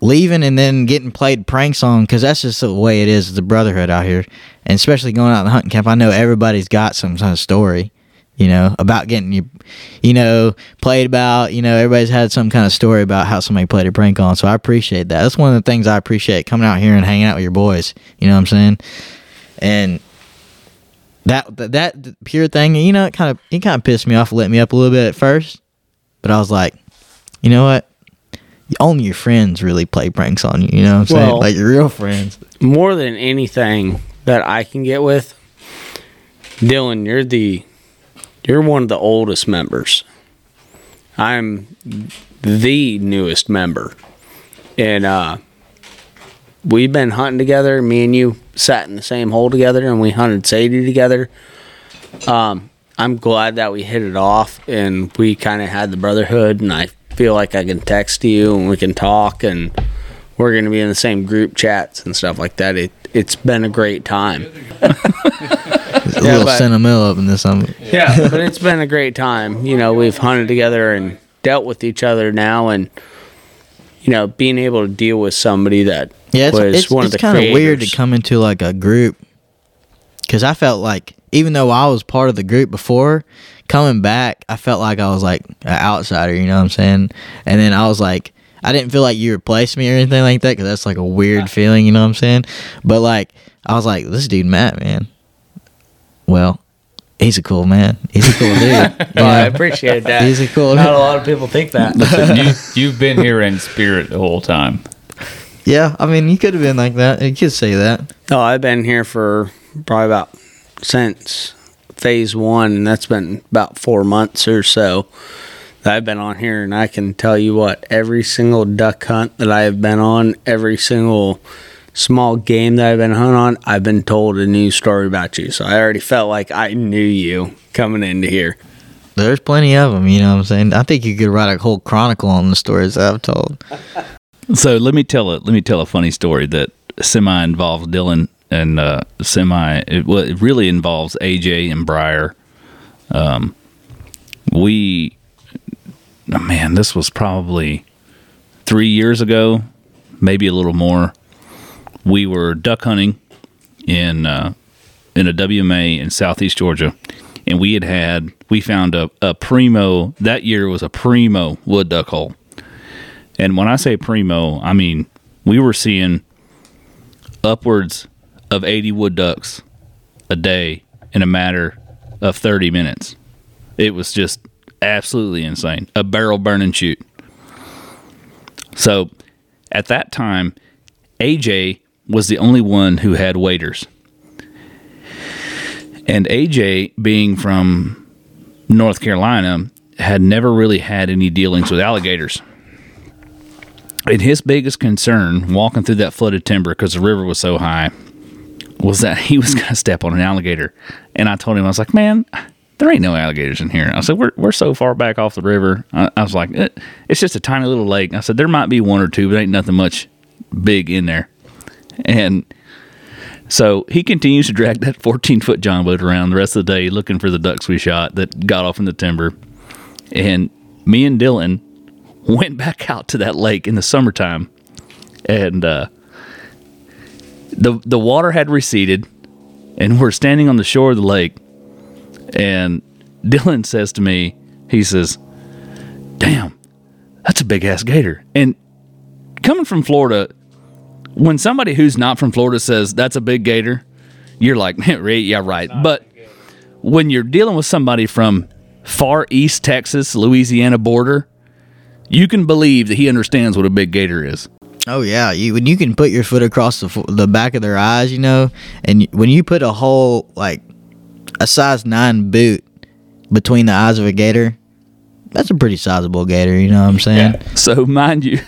leaving and then getting played pranks on because that's just the way it is. The brotherhood out here, and especially going out in the hunting camp. I know everybody's got some kind of story. You know about getting you, you know, played about. You know, everybody's had some kind of story about how somebody played a prank on. So I appreciate that. That's one of the things I appreciate coming out here and hanging out with your boys. You know what I'm saying? And that that, pure thing, you know, it kind of it kind of pissed me off, lit me up a little bit at first. But I was like, you know what? Only your friends really play pranks on you. You know what I'm saying? Well- Like your real friends. More than anything that I can get with, Dylan, you're the you're one of the oldest members. I'm the newest member. And uh, we've been hunting together. Me and you sat in the same hole together and we hunted Sadie together. Um, I'm glad that we hit it off and we kind of had the brotherhood. And I feel like I can text you and we can talk and we're going to be in the same group chats and stuff like that. It, it's been a great time. <laughs> a little but- sentimental up in this. Um, Yeah, <laughs> but it's been a great time. You know, we've hunted together and dealt with each other now, and you know, being able to deal with somebody that yeah, it's, was it's, one it's of the kind of weird to come into like a group because I felt like even though I was part of the group before, coming back, I felt like I was like an outsider. You know what I'm saying? And then I was like. I didn't feel like you replaced me or anything like that because that's like a weird feeling, you know what I'm saying? But like, I was like, this dude Matt, man. Well, he's a cool man. He's a cool dude. <laughs> you Well, I appreciate that. He's a cool. Not a lot of people think that. Listen, <laughs> you, you've been here in spirit the whole time. Yeah, I mean, you could have been like that. You could say that. No, I've been here for probably about since phase one, and that's been about four months or so. that I've been on here, and I can tell you what every single duck hunt that I have been on, every single small game that I've been hunting on, I've been told a new story about you. So I already felt like I knew you coming into here. There's plenty of them, you know what I'm saying? I think you could write a whole chronicle on the stories that I've told. <laughs> So let me tell a let me tell a funny story that semi involves Dylan and uh, semi it, well, it really involves AJ and Briar. Um, we, oh man, this was probably three years ago, maybe a little more. We were duck hunting in uh, in a WMA in Southeast Georgia, and we had had we found a, a primo that year was a primo wood duck hole. And when I say primo, I mean we were seeing upwards of 80 wood ducks a day in a matter of 30 minutes. It was just absolutely insane. A barrel burn and shoot. So at that time, AJ was the only one who had waiters. And AJ, being from North Carolina, had never really had any dealings with alligators. And his biggest concern walking through that flooded timber because the river was so high was that <laughs> he was going to step on an alligator. And I told him, I was like, man, there ain't no alligators in here. I said, we're, we're so far back off the river. I, I was like, it, it's just a tiny little lake. I said, there might be one or two, but ain't nothing much big in there. And so he continues to drag that 14 foot John boat around the rest of the day looking for the ducks we shot that got off in the timber. And me and Dylan went back out to that lake in the summertime. And uh, the, the water had receded, and we're standing on the shore of the lake. And Dylan says to me, he says, Damn, that's a big ass gator. And coming from Florida, when somebody who's not from Florida says that's a big gator, you're like, yeah, right. But when you're dealing with somebody from far east Texas, Louisiana border, you can believe that he understands what a big gator is. Oh yeah, you when you can put your foot across the the back of their eyes, you know, and when you put a whole like a size nine boot between the eyes of a gator, that's a pretty sizable gator. You know what I'm saying? So, mind you,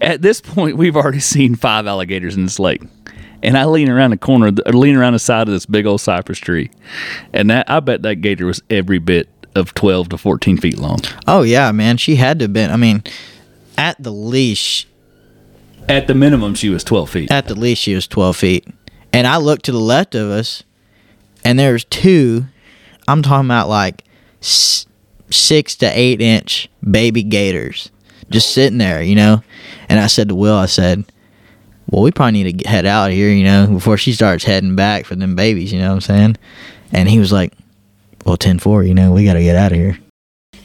at this point, we've already seen five alligators in this lake. And I lean around the corner, or lean around the side of this big old cypress tree, and that I bet that gator was every bit of twelve to fourteen feet long. Oh yeah, man, she had to have been. I mean, at the least, At the minimum, she was twelve feet. at the least, she was 12 feet. And I looked to the left of us, and there's two. I'm talking about like s- six to eight inch baby gators just sitting there, you know. And I said to Will, I said, "Well, we probably need to head out here, you know, before she starts heading back for them babies." You know what I'm saying? And he was like, "Well, 10-4, you know, we got to get out of here."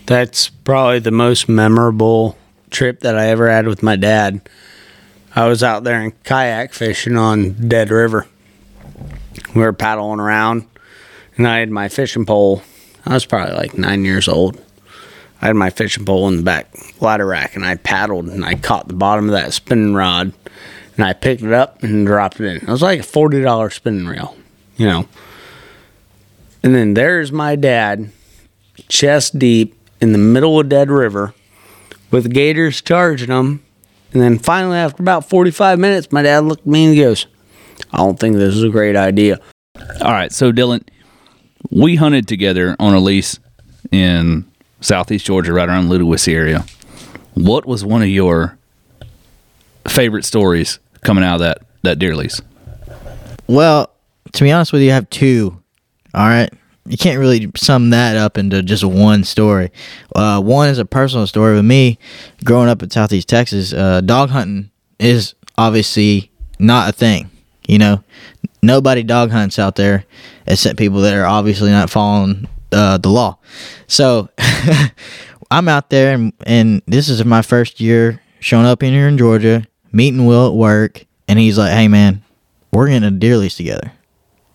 That's probably the most memorable trip that I ever had with my dad. I was out there in kayak fishing on Dead River. We were paddling around, and I had my fishing pole. I was probably like nine years old. I had my fishing pole in the back ladder rack, and I paddled, and I caught the bottom of that spinning rod, and I picked it up and dropped it in. It was like a forty dollar spinning reel, you know. And then there's my dad chest deep in the middle of Dead River with gators charging him. And then finally, after about 45 minutes, my dad looked at me and goes, I don't think this is a great idea. All right, so Dylan, we hunted together on a lease in southeast Georgia, right around Ludowici area. What was one of your favorite stories coming out of that that deer lease? Well, to be honest with you, I have two. All right. You can't really sum that up into just one story. Uh, one is a personal story with me growing up in Southeast Texas. Uh, dog hunting is obviously not a thing. You know, nobody dog hunts out there except people that are obviously not following uh, the law. So <laughs> I'm out there, and, and this is my first year showing up in here in Georgia, meeting Will at work, and he's like, "Hey, man, we're getting a deer lease together,"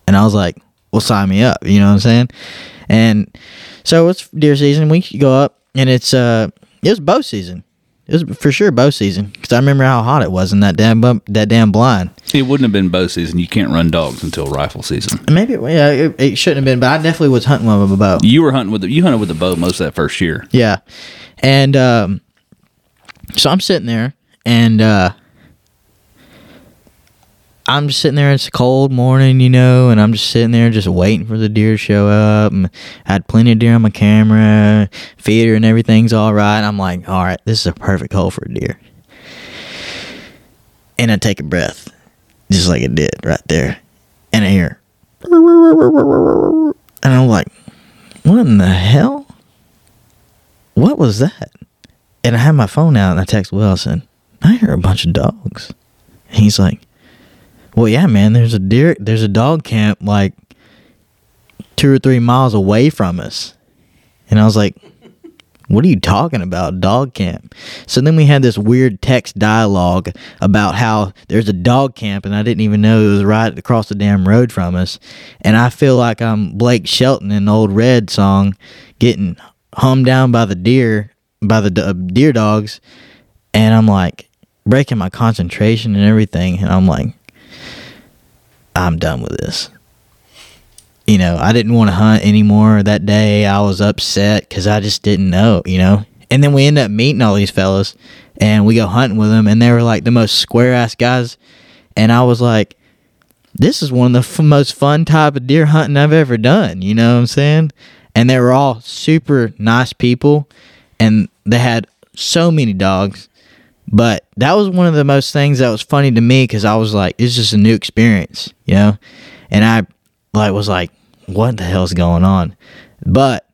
and I was like, "Well, sign me up." You know what I'm saying? And so it's deer season. We go up, and it's uh, it was bow season. It was for sure bow season because I remember how hot it was in that damn bump, that damn blind. It wouldn't have been bow season. You can't run dogs until rifle season. Maybe yeah, it, it shouldn't have been, but I definitely was hunting with a bow. You were hunting with the, you hunted with the bow most of that first year. Yeah. And um so I'm sitting there and uh I'm just sitting there, it's a cold morning, you know, and I'm just sitting there just waiting for the deer to show up. And I had plenty of deer on my camera, feeder and everything's all right. I'm like, all right, this is a perfect hole for a deer. And I take a breath, just like it did right there. And I hear, and I'm like, what in the hell? what was that? And I had my phone out and I text Wilson. I hear a bunch of dogs. And he's like, Well, yeah, man, there's a deer, there's a dog camp like two or three miles away from us. And I was like, What are you talking about? Dog camp. So then we had this weird text dialogue about how there's a dog camp and I didn't even know it was right across the damn road from us. And I feel like I'm Blake Shelton in Ol' Red song getting hummed down by the deer, by the d- uh, deer dogs. And I'm like breaking my concentration and everything. And I'm like, I'm done with this you know, I didn't want to hunt anymore that day. I was upset because I just didn't know, you know. And then we end up meeting all these fellas, and we go hunting with them, and they were like the most square ass guys. And I was like, this is one of the f- most fun type of deer hunting I've ever done. You know what I'm saying? And they were all super nice people, and they had so many dogs. But that was one of the most things that was funny to me because I was like, it's just a new experience, you know. And I like was like, what the hell's going on? But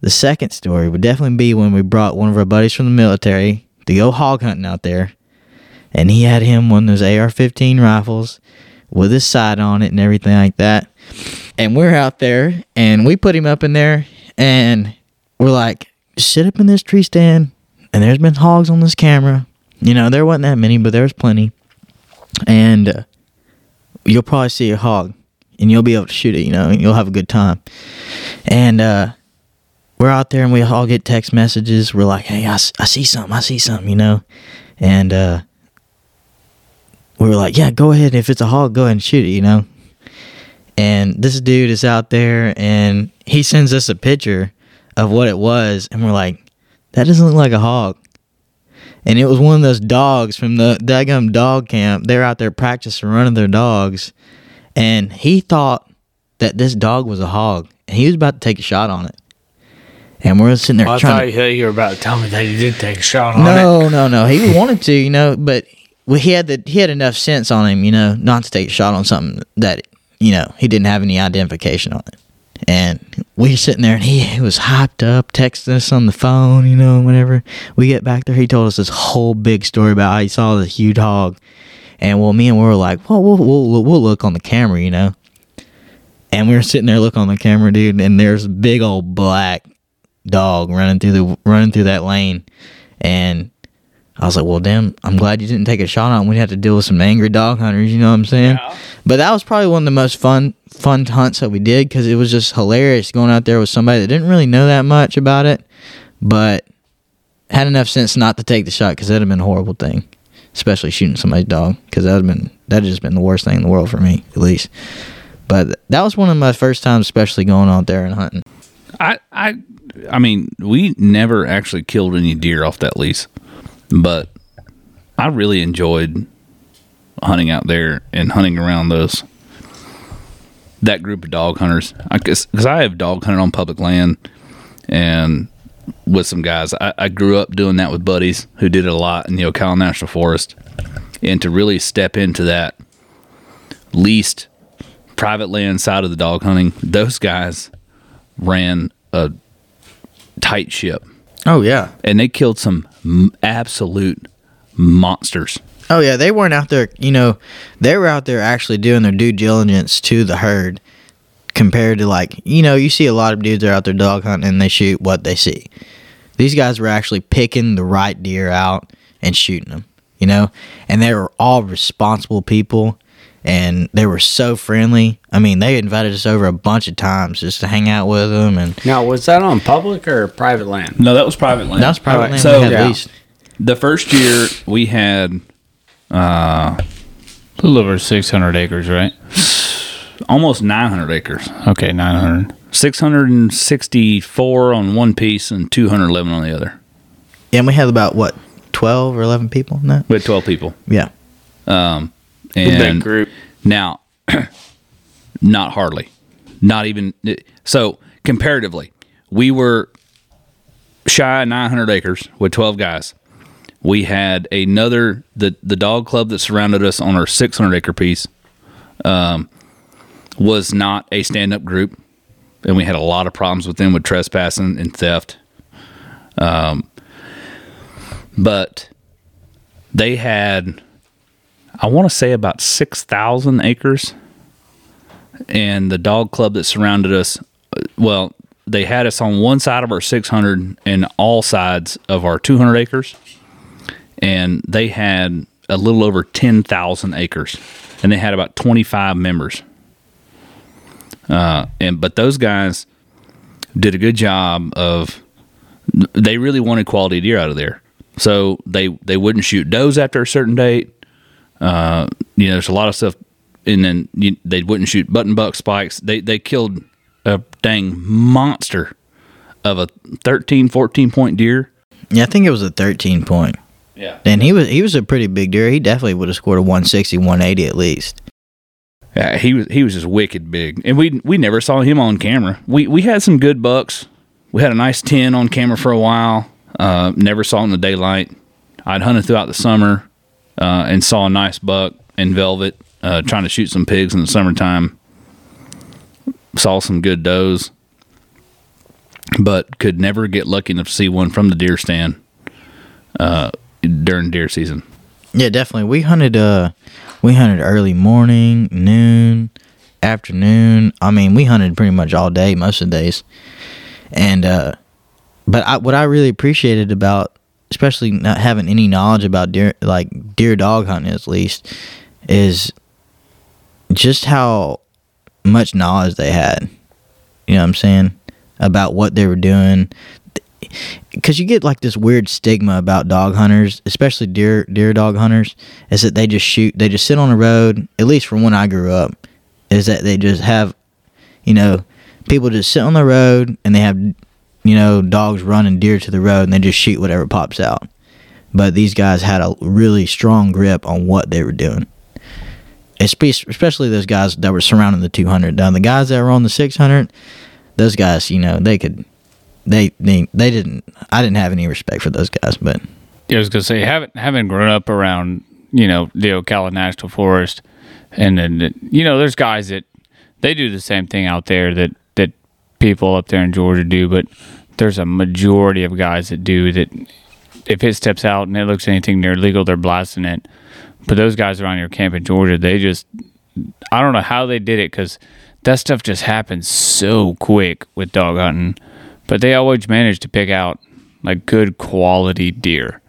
the second story would definitely be when we brought one of our buddies from the military to go hog hunting out there, and he had him one of those AR-15 rifles with his sight on it and everything like that. And we're out there, and we put him up in there, and we're like, sit up in this tree stand, and there's been hogs on this camera. You know, there wasn't that many, but there was plenty. And uh, you'll probably see a hog and you'll be able to shoot it, you know, and you'll have a good time. And uh, we're out there and we all get text messages. We're like, hey, I see something, I see something, you know. And uh, we were like, yeah, go ahead. If it's a hog, go ahead and shoot it, you know. And this dude is out there and he sends us a picture of what it was. And we're like, that doesn't look like a hog. And it was one of those dogs from the daggum dog camp. They're out there practicing running their dogs and he thought that this dog was a hog, and he was about to take a shot on it. And we're sitting there I trying. thought you were about to tell me that he did take a shot to, on it. no, no, no. He <laughs> wanted to, you know, but he had the he had enough sense on him, you know, not to take a shot on something that you know he didn't have any identification on it. And we were sitting there, and he, he was hyped up, texting us on the phone, you know, whatever. we get back there, he told us this whole big story about how he saw this huge hog. And well, me and we were like, well, we'll we'll, we'll look on the camera, you know. And we were sitting there looking on the camera, dude, and there's big old black dog running through the running through that lane, and I was like, well, damn, I'm glad you didn't take a shot on. We'd have to deal with some angry dog hunters, you know what I'm saying? But that was probably one of the most fun fun hunts that we did because it was just hilarious going out there with somebody that didn't really know that much about it, but had enough sense not to take the shot because that'd have been a horrible thing, especially shooting somebody's dog because that'd have been that'd just been the worst thing in the world for me at least. But that was one of my first times, especially going out there and hunting. I, I I mean, we never actually killed any deer off that lease, but I really enjoyed hunting out there and hunting around those that group of dog hunters. Because I have dog hunted on public land and with some guys. I, I grew up doing that with buddies who did it a lot in the Ocala National Forest, and to really step into that leased private land side of the dog hunting, those guys ran a tight ship Oh yeah. and they killed some absolute monsters. Oh yeah, they weren't out there. You know, they were out there actually doing their due diligence to the herd, compared to like you know you see a lot of dudes are out there dog hunting and they shoot what they see. These guys were actually picking the right deer out and shooting them. You know, and they were all responsible people, and they were so friendly. I mean, they invited us over a bunch of times just to hang out with them, and Now, was that on public or private land? No, that was private land. that was probably land So we had yeah. leased. the first year we had A little over 600 acres, right? almost 900 acres. Okay, 900. 664 on one piece and 211 on the other. Yeah, and we had about what twelve or eleven people in that. We had 12 people. Yeah. Um, Big and group. now, <clears throat> not hardly, not even. So comparatively, we were shy of 900 acres with 12 guys. We had another the the dog club that surrounded us on our 600 acre piece. Um, was not a stand up group, and we had a lot of problems with them with trespassing and theft. Um, but they had I want to say about 6,000 acres. And the dog club that surrounded us, uh, well, they had us on one side of our 600 and all sides of our 200 acres. And they had a little over 10,000 acres. And they had about 25 members. Uh, and but those guys did a good job of they really wanted quality deer out of there. So they they wouldn't shoot does after a certain date. Uh, you know, there's a lot of stuff, and then you, they wouldn't shoot button buck spikes. They they killed a dang monster of a 13, 14 point deer. Yeah, I think it was a thirteen point. Yeah. And he was he was a pretty big deer. He definitely would have scored a 160, 180 at least. Yeah, he was he was just wicked big, and we we never saw him on camera. We we had some good bucks. We had a nice ten on camera for a while. Uh, never saw it in the daylight. I'd hunted throughout the summer uh, and saw a nice buck in velvet uh, trying to shoot some pigs in the summertime. Saw some good does, but could never get lucky enough to see one from the deer stand uh, during deer season. Yeah, definitely. We hunted uh we hunted early morning, noon, afternoon. I mean, we hunted pretty much all day most of the days. And uh but I, what I really appreciated about especially not having any knowledge about deer like deer dog hunting at least is just how much knowledge they had. You know what I'm saying? About what they were doing. Because you get like this weird stigma about dog hunters, especially deer deer dog hunters, is that they just shoot, they just sit on the road. At least from when I grew up, is that they just have, you know, people just sit on the road and they have, you know, dogs running deer to the road and they just shoot whatever pops out. But these guys had a really strong grip on what they were doing especially those guys that were surrounding the 200. Now the guys that were on the 600, those guys, you know, they could, they they they didn't. I didn't have any respect for those guys, but Yeah, I was gonna say having having grown up around you know the Ocala National Forest, and then you know there's guys that they do the same thing out there that people up there in Georgia do, but there's a majority of guys that do that. If it steps out and it looks anything near legal, they're blasting it. But those guys around your camp in Georgia, they just I don't know how they did it because that stuff just happens so quick with dog hunting. But they always manage to pick out like good quality deer.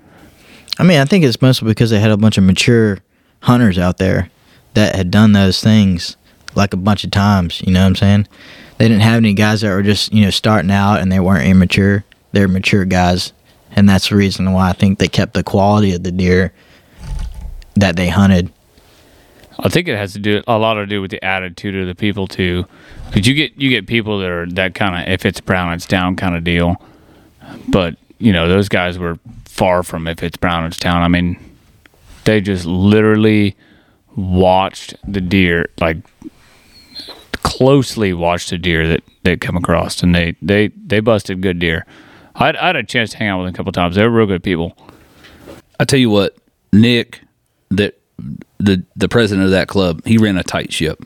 I mean, I think it's mostly because they had a bunch of mature hunters out there that had done those things like a bunch of times. You know what I'm saying? They didn't have any guys that were just you know starting out and they weren't immature. They're mature guys, and that's the reason why I think they kept the quality of the deer that they hunted. I think it has to do a lot to do with the attitude of the people too, because you get you get people that are that kind of if it's brown it's down kind of deal, but you know those guys were far from if it's brown it's down. I mean, they just literally watched the deer like closely watched the deer that they come across, and they they they busted good deer. I I had a chance to hang out with them a couple times. They were real good people. I tell you what, Nick, that the the president of that club, he ran a tight ship,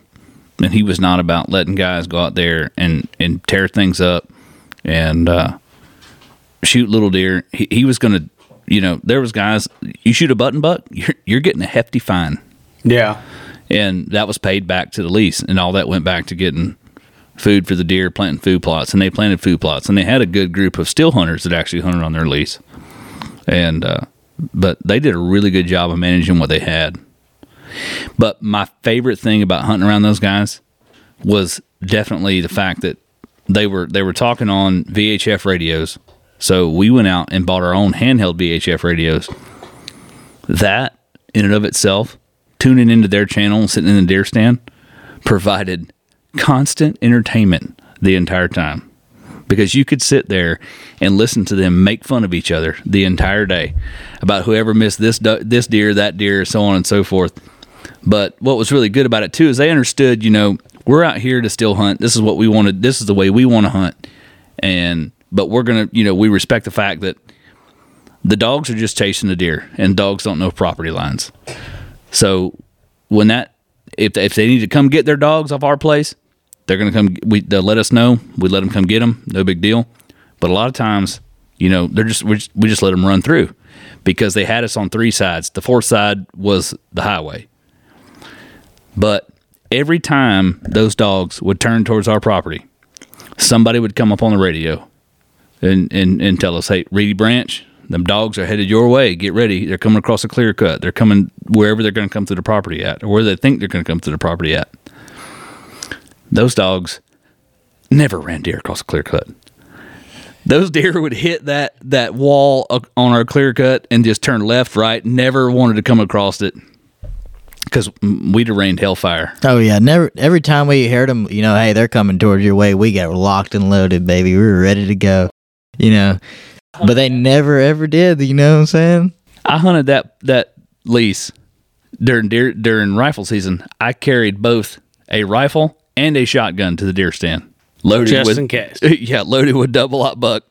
and he was not about letting guys go out there and and tear things up and uh, shoot little deer. He, he was going to, you know, there was guys. You shoot a button buck, you're you're getting a hefty fine, Yeah. And that was paid back to the lease, and all that went back to getting food for the deer, planting food plots, and they planted food plots, and they had a good group of still hunters that actually hunted on their lease, and uh, but they did a really good job of managing what they had. But my favorite thing about hunting around those guys was definitely the fact that they were they were talking on VHF radios. So we went out and bought our own handheld VHF radios. That in and of itself, tuning into their channel and sitting in the deer stand, provided constant entertainment the entire time. Because you could sit there and listen to them make fun of each other the entire day about whoever missed this this deer, that deer, so on and so forth. But what was really good about it too is they understood, you know, we're out here to still hunt. This is what we wanted. This is the way we want to hunt. And but we're gonna, you know, we respect the fact that the dogs are just chasing the deer, and dogs don't know property lines. So when that if they, if they need to come get their dogs off our place, they're gonna come. We they'll let us know. We let them come get them. No big deal. But a lot of times, you know, they're just we just, we just let them run through because they had us on three sides. The fourth side was the highway. But every time those dogs would turn towards our property, somebody would come up on the radio and, and, and tell us, hey, Reedy Branch, them dogs are headed your way. Get ready. They're coming across a clear cut. They're coming wherever they're going to come through the property at, or where they think they're going to come through the property at. Those dogs never ran deer across a clear cut. Those deer <laughs> would hit that, that wall uh, on our clear cut and just turn left, right. Never wanted to come across it because we'd have rained hellfire. Oh yeah, never. Every time we heard them, you know, hey, they're coming towards your way. We got locked and loaded, baby. We were ready to go. You know, but they never ever did. You know what I'm saying? I hunted that that lease during deer during rifle season. I carried both a rifle and a shotgun to the deer stand, loaded Just with in case. <laughs> yeah, loaded with double aught buck,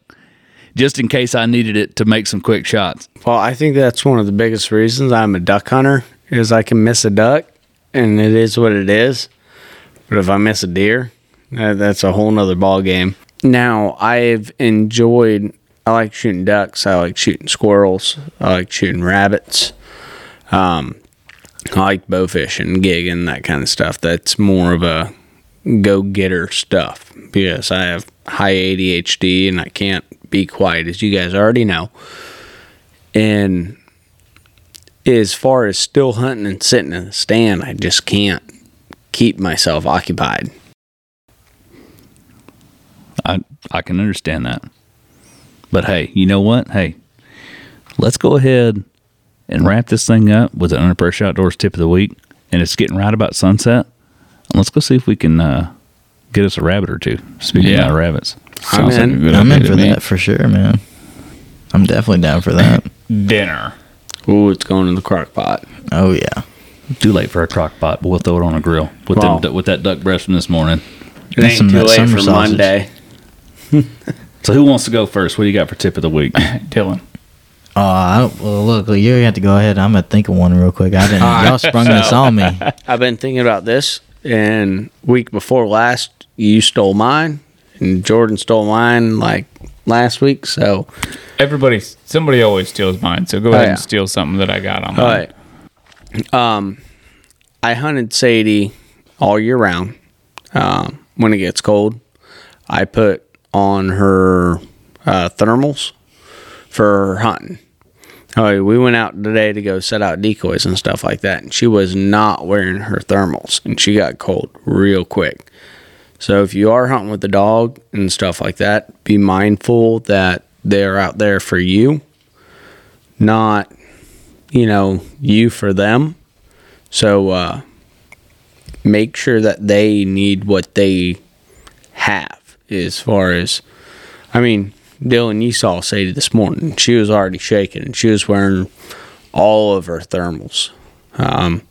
just in case I needed it to make some quick shots. Well, I think that's one of the biggest reasons I'm a duck hunter is I can miss a duck, and it is what it is. But if I miss a deer, that's a whole nother ball game. Now I've enjoyed. I like shooting ducks. I like shooting squirrels. I like shooting rabbits. Um, I like bow fishing, gigging, that kind of stuff. That's more of a go getter stuff because I have high ADHD and I can't be quiet, as you guys already know. And as far as still hunting and sitting in the stand, I just can't keep myself occupied. I I can understand that, but hey, you know what? Hey, let's go ahead and wrap this thing up with an under pressure outdoors tip of the week, and it's getting right about sunset. Let's go see if we can uh, get us a rabbit or two. Speaking Yeah. of rabbits. I'm Sounds like in. good I'm in for that for sure, man. I'm definitely down for that. <coughs> Dinner. Ooh, it's going in the crock pot. oh yeah. Too late for a crock pot, but we'll throw it on a grill with Wow. them, with that duck breast from this morning. It ain't some too of that late summer for sausage. Monday. <laughs> So who wants to go first? What do you got for tip of the week? <laughs> Dylan. Oh, I don't, well, look, you have to go ahead. I'm gonna think of one real quick. I didn't. y'all <laughs> sprung this on me. <laughs> I've been thinking about this, and week before last, you stole mine, and Jordan stole mine like last week. So, Everybody, somebody always steals mine. So go ahead yeah. and steal something that I got on all mine. right. Um, I hunted Sadie all year round. Um, when it gets cold, I put on her uh, thermals for hunting. Right, we went out today to go set out decoys and stuff like that, and she was not wearing her thermals, and she got cold real quick. So if you are hunting with the dog and stuff like that, be mindful that they're out there for you, not you know you for them. So uh, make sure that they need what they have as far as I mean, Dylan, you saw Sadie this morning. She was already shaking and she was wearing all of her thermals. Um,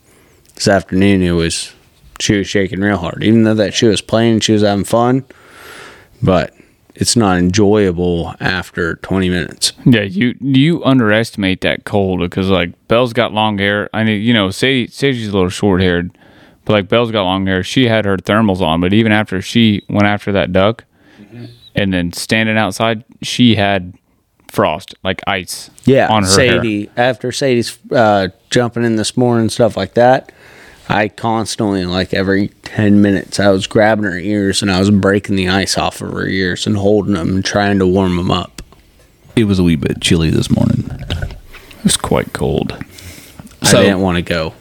this afternoon it was she was shaking real hard. Even though that she was playing, she was having fun, but it's not enjoyable after 20 minutes. Yeah, you you underestimate that cold because like Belle's got long hair. I mean, you know, Sadie Sadie's a little short haired, but like Belle's got long hair. She had her thermals on, but even after she went after that duck, and then standing outside, she had frost like ice. Yeah, on her Sadie. After Sadie's uh, jumping in this morning and stuff like that, I constantly, like every ten minutes, I was grabbing her ears and I was breaking the ice off of her ears and holding them and trying to warm them up. It was a wee bit chilly this morning. It was quite cold. So- I didn't want to go.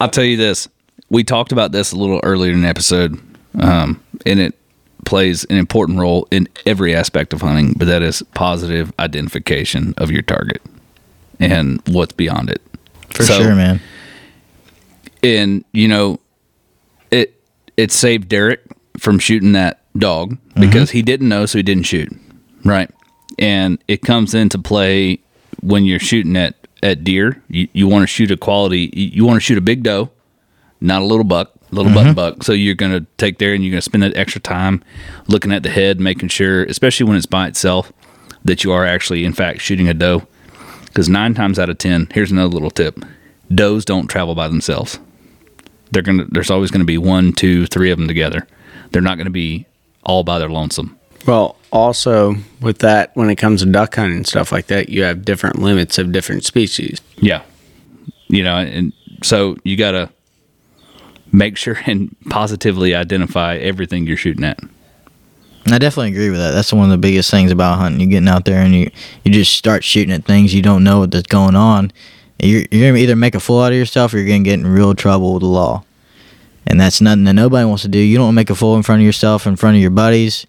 I'll tell you this. We talked about this a little earlier in the episode, um, and it plays an important role in every aspect of hunting, but that is positive identification of your target and what's beyond it. For So- sure, man. and you know it it saved Derek from shooting that dog because he didn't know so he didn't shoot right and it comes into play when you're shooting at at deer you, you want to shoot a quality you, you want to shoot a big doe not a little buck little button mm-hmm. buck. So you're going to take there and you're going to spend that extra time looking at the head making sure especially when it's by itself that you are actually in fact shooting a doe. Because nine times out of ten here's another little tip does don't travel by themselves. They're gonna there's always gonna be one two three of them together. They're not gonna be all by their lonesome Well, also with that, when it comes to duck hunting and stuff like that, you have different limits of different species. yeah you know and so you gotta make sure and positively identify everything you're shooting at I definitely agree with that. That's one of the biggest things about hunting. You're getting out there and you you just start shooting at things you don't know what's going on. You're you're gonna either make a fool out of yourself or you're gonna get in real trouble with the law. And that's nothing that nobody wants to do. You don't wanna make a fool in front of yourself, in front of your buddies,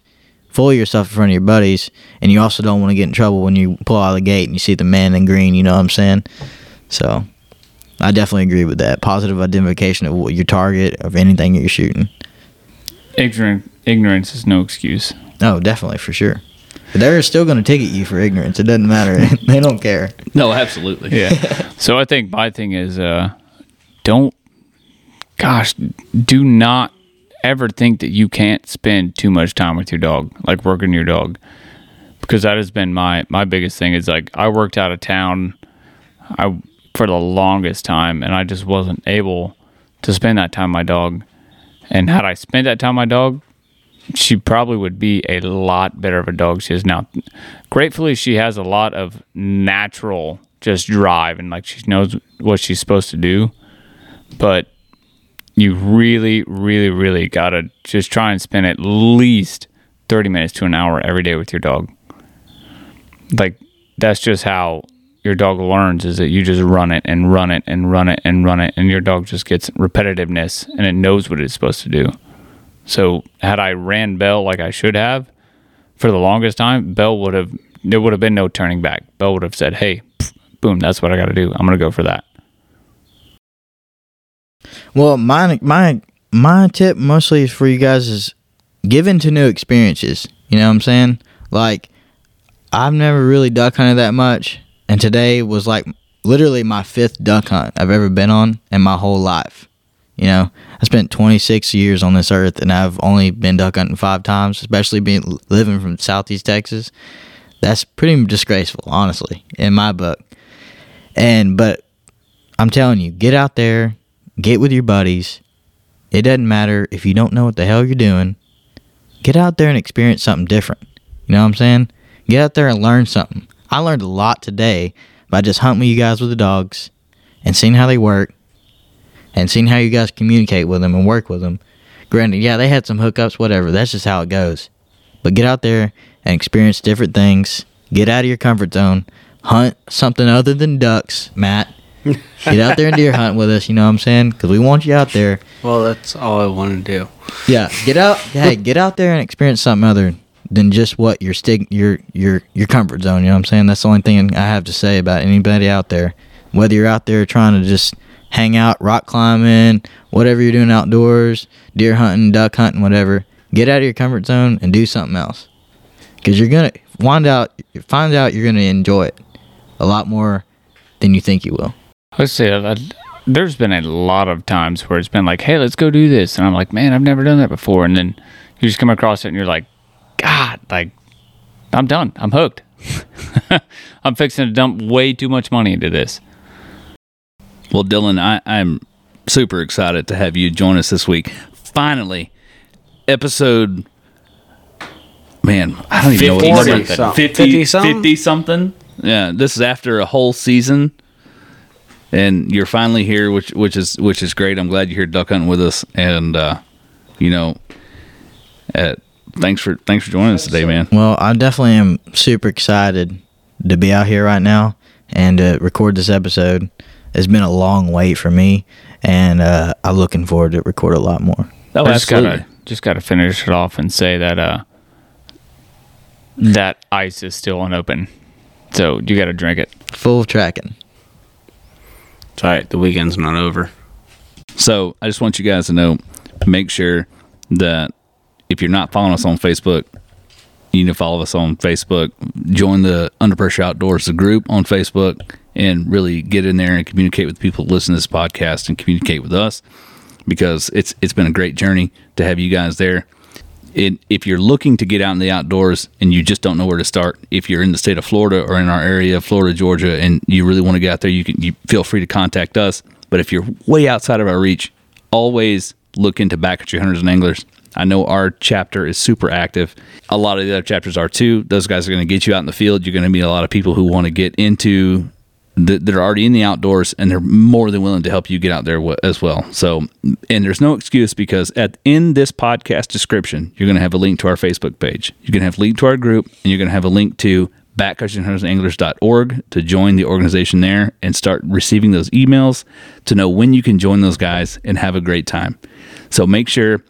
fool yourself in front of your buddies, and you also don't want to get in trouble when you pull out of the gate and you see the man in green. You know what I'm saying? So, I definitely agree with that. Positive identification of what your target of anything that you're shooting. Ignorant ignorance is no excuse. Oh, definitely for sure. But they're still going to ticket you for ignorance. It doesn't matter. <laughs> they don't care. no absolutely Yeah. <laughs> so I think my thing is uh don't gosh, do not ever think that you can't spend too much time with your dog, like working your dog. Because that has been my my biggest thing is like I worked out of town I for the longest time and I just wasn't able to spend that time with my dog. And had I spent that time with my dog, she probably would be a lot better of a dog she is now. Gratefully, she has a lot of natural just drive and like she knows what she's supposed to do. But you really, really, really gotta just try and spend at least 30 minutes to an hour every day with your dog. Like, that's just how your dog learns is that you just run it and run it and run it and run it, and your dog just gets repetitiveness and it knows what it's supposed to do. So had I ran Belle like I should have for the longest time, Belle would have there would have been no turning back. Belle would have said, "Hey, boom, that's what I got to do. I'm gonna go for that." Well, my my my tip mostly is for you guys is give into new experiences. You know what I'm saying? Like I've never really duck hunted that much, and today was like literally my fifth duck hunt I've ever been on in my whole life. You know, I spent 26 years on this earth, and I've only been duck hunting five times. Especially being living from Southeast Texas, that's pretty disgraceful, honestly, in my book. And but I'm telling you, get out there, get with your buddies. It doesn't matter if you don't know what the hell you're doing. Get out there and experience something different. You know what I'm saying? Get out there and learn something. I learned a lot today by just hunting with you guys with the dogs and seeing how they work and seeing how you guys communicate with them and work with them. Granted, yeah, they had some hookups, whatever. That's just how it goes. But get out there and experience different things. Get out of your comfort zone. Hunt something other than ducks, Matt. Get out there and deer hunt with us. You know what I'm saying? Because we want you out there. Well, that's all I want to do. Yeah, get out. hey, get out there and experience something other than just what your stig your your your comfort zone. You know what I'm saying? That's the only thing I have to say about anybody out there. Whether you're out there trying to just hang out, rock climbing, whatever you're doing outdoors, deer hunting, duck hunting, whatever. Get out of your comfort zone and do something else. Because you're gonna find out, find out you're gonna enjoy it a lot more than you think you will. Let's say that there's been a lot of times where it's been like, hey, let's go do this. And I'm like, man, I've never done that before. And then you just come across it and you're like, God, like, I'm done. I'm hooked. <laughs> I'm fixing to dump way too much money into this. Well, Dylan, I, I'm super excited to have you join us this week. Finally, episode. Man, I don't even know what 50 something. 50, 50 something? 50 something. Yeah, this is after a whole season, and you're finally here, which which is which is great. I'm glad you're here duck hunting with us, and uh, you know, uh, thanks for thanks for joining us today, man. Well, I definitely am super excited to be out here right now and to record this episode. It's been a long wait for me, and uh, I'm looking forward to record a lot more. Oh, I just gotta just gotta finish it off and say that uh that ice is still unopened. So you gotta drink it. Full of tracking. It's all right. The weekend's not over. So I just want you guys to know, make sure that if you're not following us on Facebook, you need to follow us on Facebook. Join the Under Pressure Outdoors, the group on Facebook, and really get in there and communicate with people that listen to this podcast and communicate with us because it's it's been a great journey to have you guys there. It, if you're looking to get out in the outdoors and you just don't know where to start, if you're in the state of Florida or in our area, of Florida, Georgia, and you really want to get out there, you can you feel free to contact us. But if you're way outside of our reach, always look into backcountry hunters and anglers. I know our chapter is super active. A lot of the other chapters are too. Those guys are going to get you out in the field. You're going to meet a lot of people who want to get into that, are already in the outdoors and they're more than willing to help you get out there as well. So, and there's no excuse because at in this podcast description, you're going to have a link to our Facebook page. You're going to have a link to our group and you're going to have a link to backcountryhuntersandanglers.org to join the organization there and start receiving those emails to know when you can join those guys and have a great time. So make sure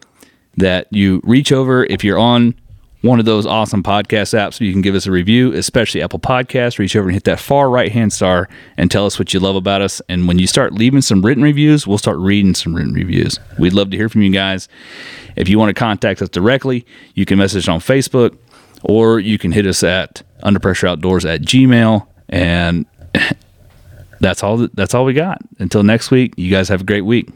that you reach over if you're on one of those awesome podcast apps so you can give us a review, especially Apple Podcasts. Reach over and hit that far right hand star and tell us what you love about us. And when you start leaving some written reviews, we'll start reading some written reviews. We'd love to hear from you guys. If you want to contact us directly, you can message on Facebook or you can hit us at under pressure outdoors at gmail and <laughs> that's all that's all we got until next week you guys have a great week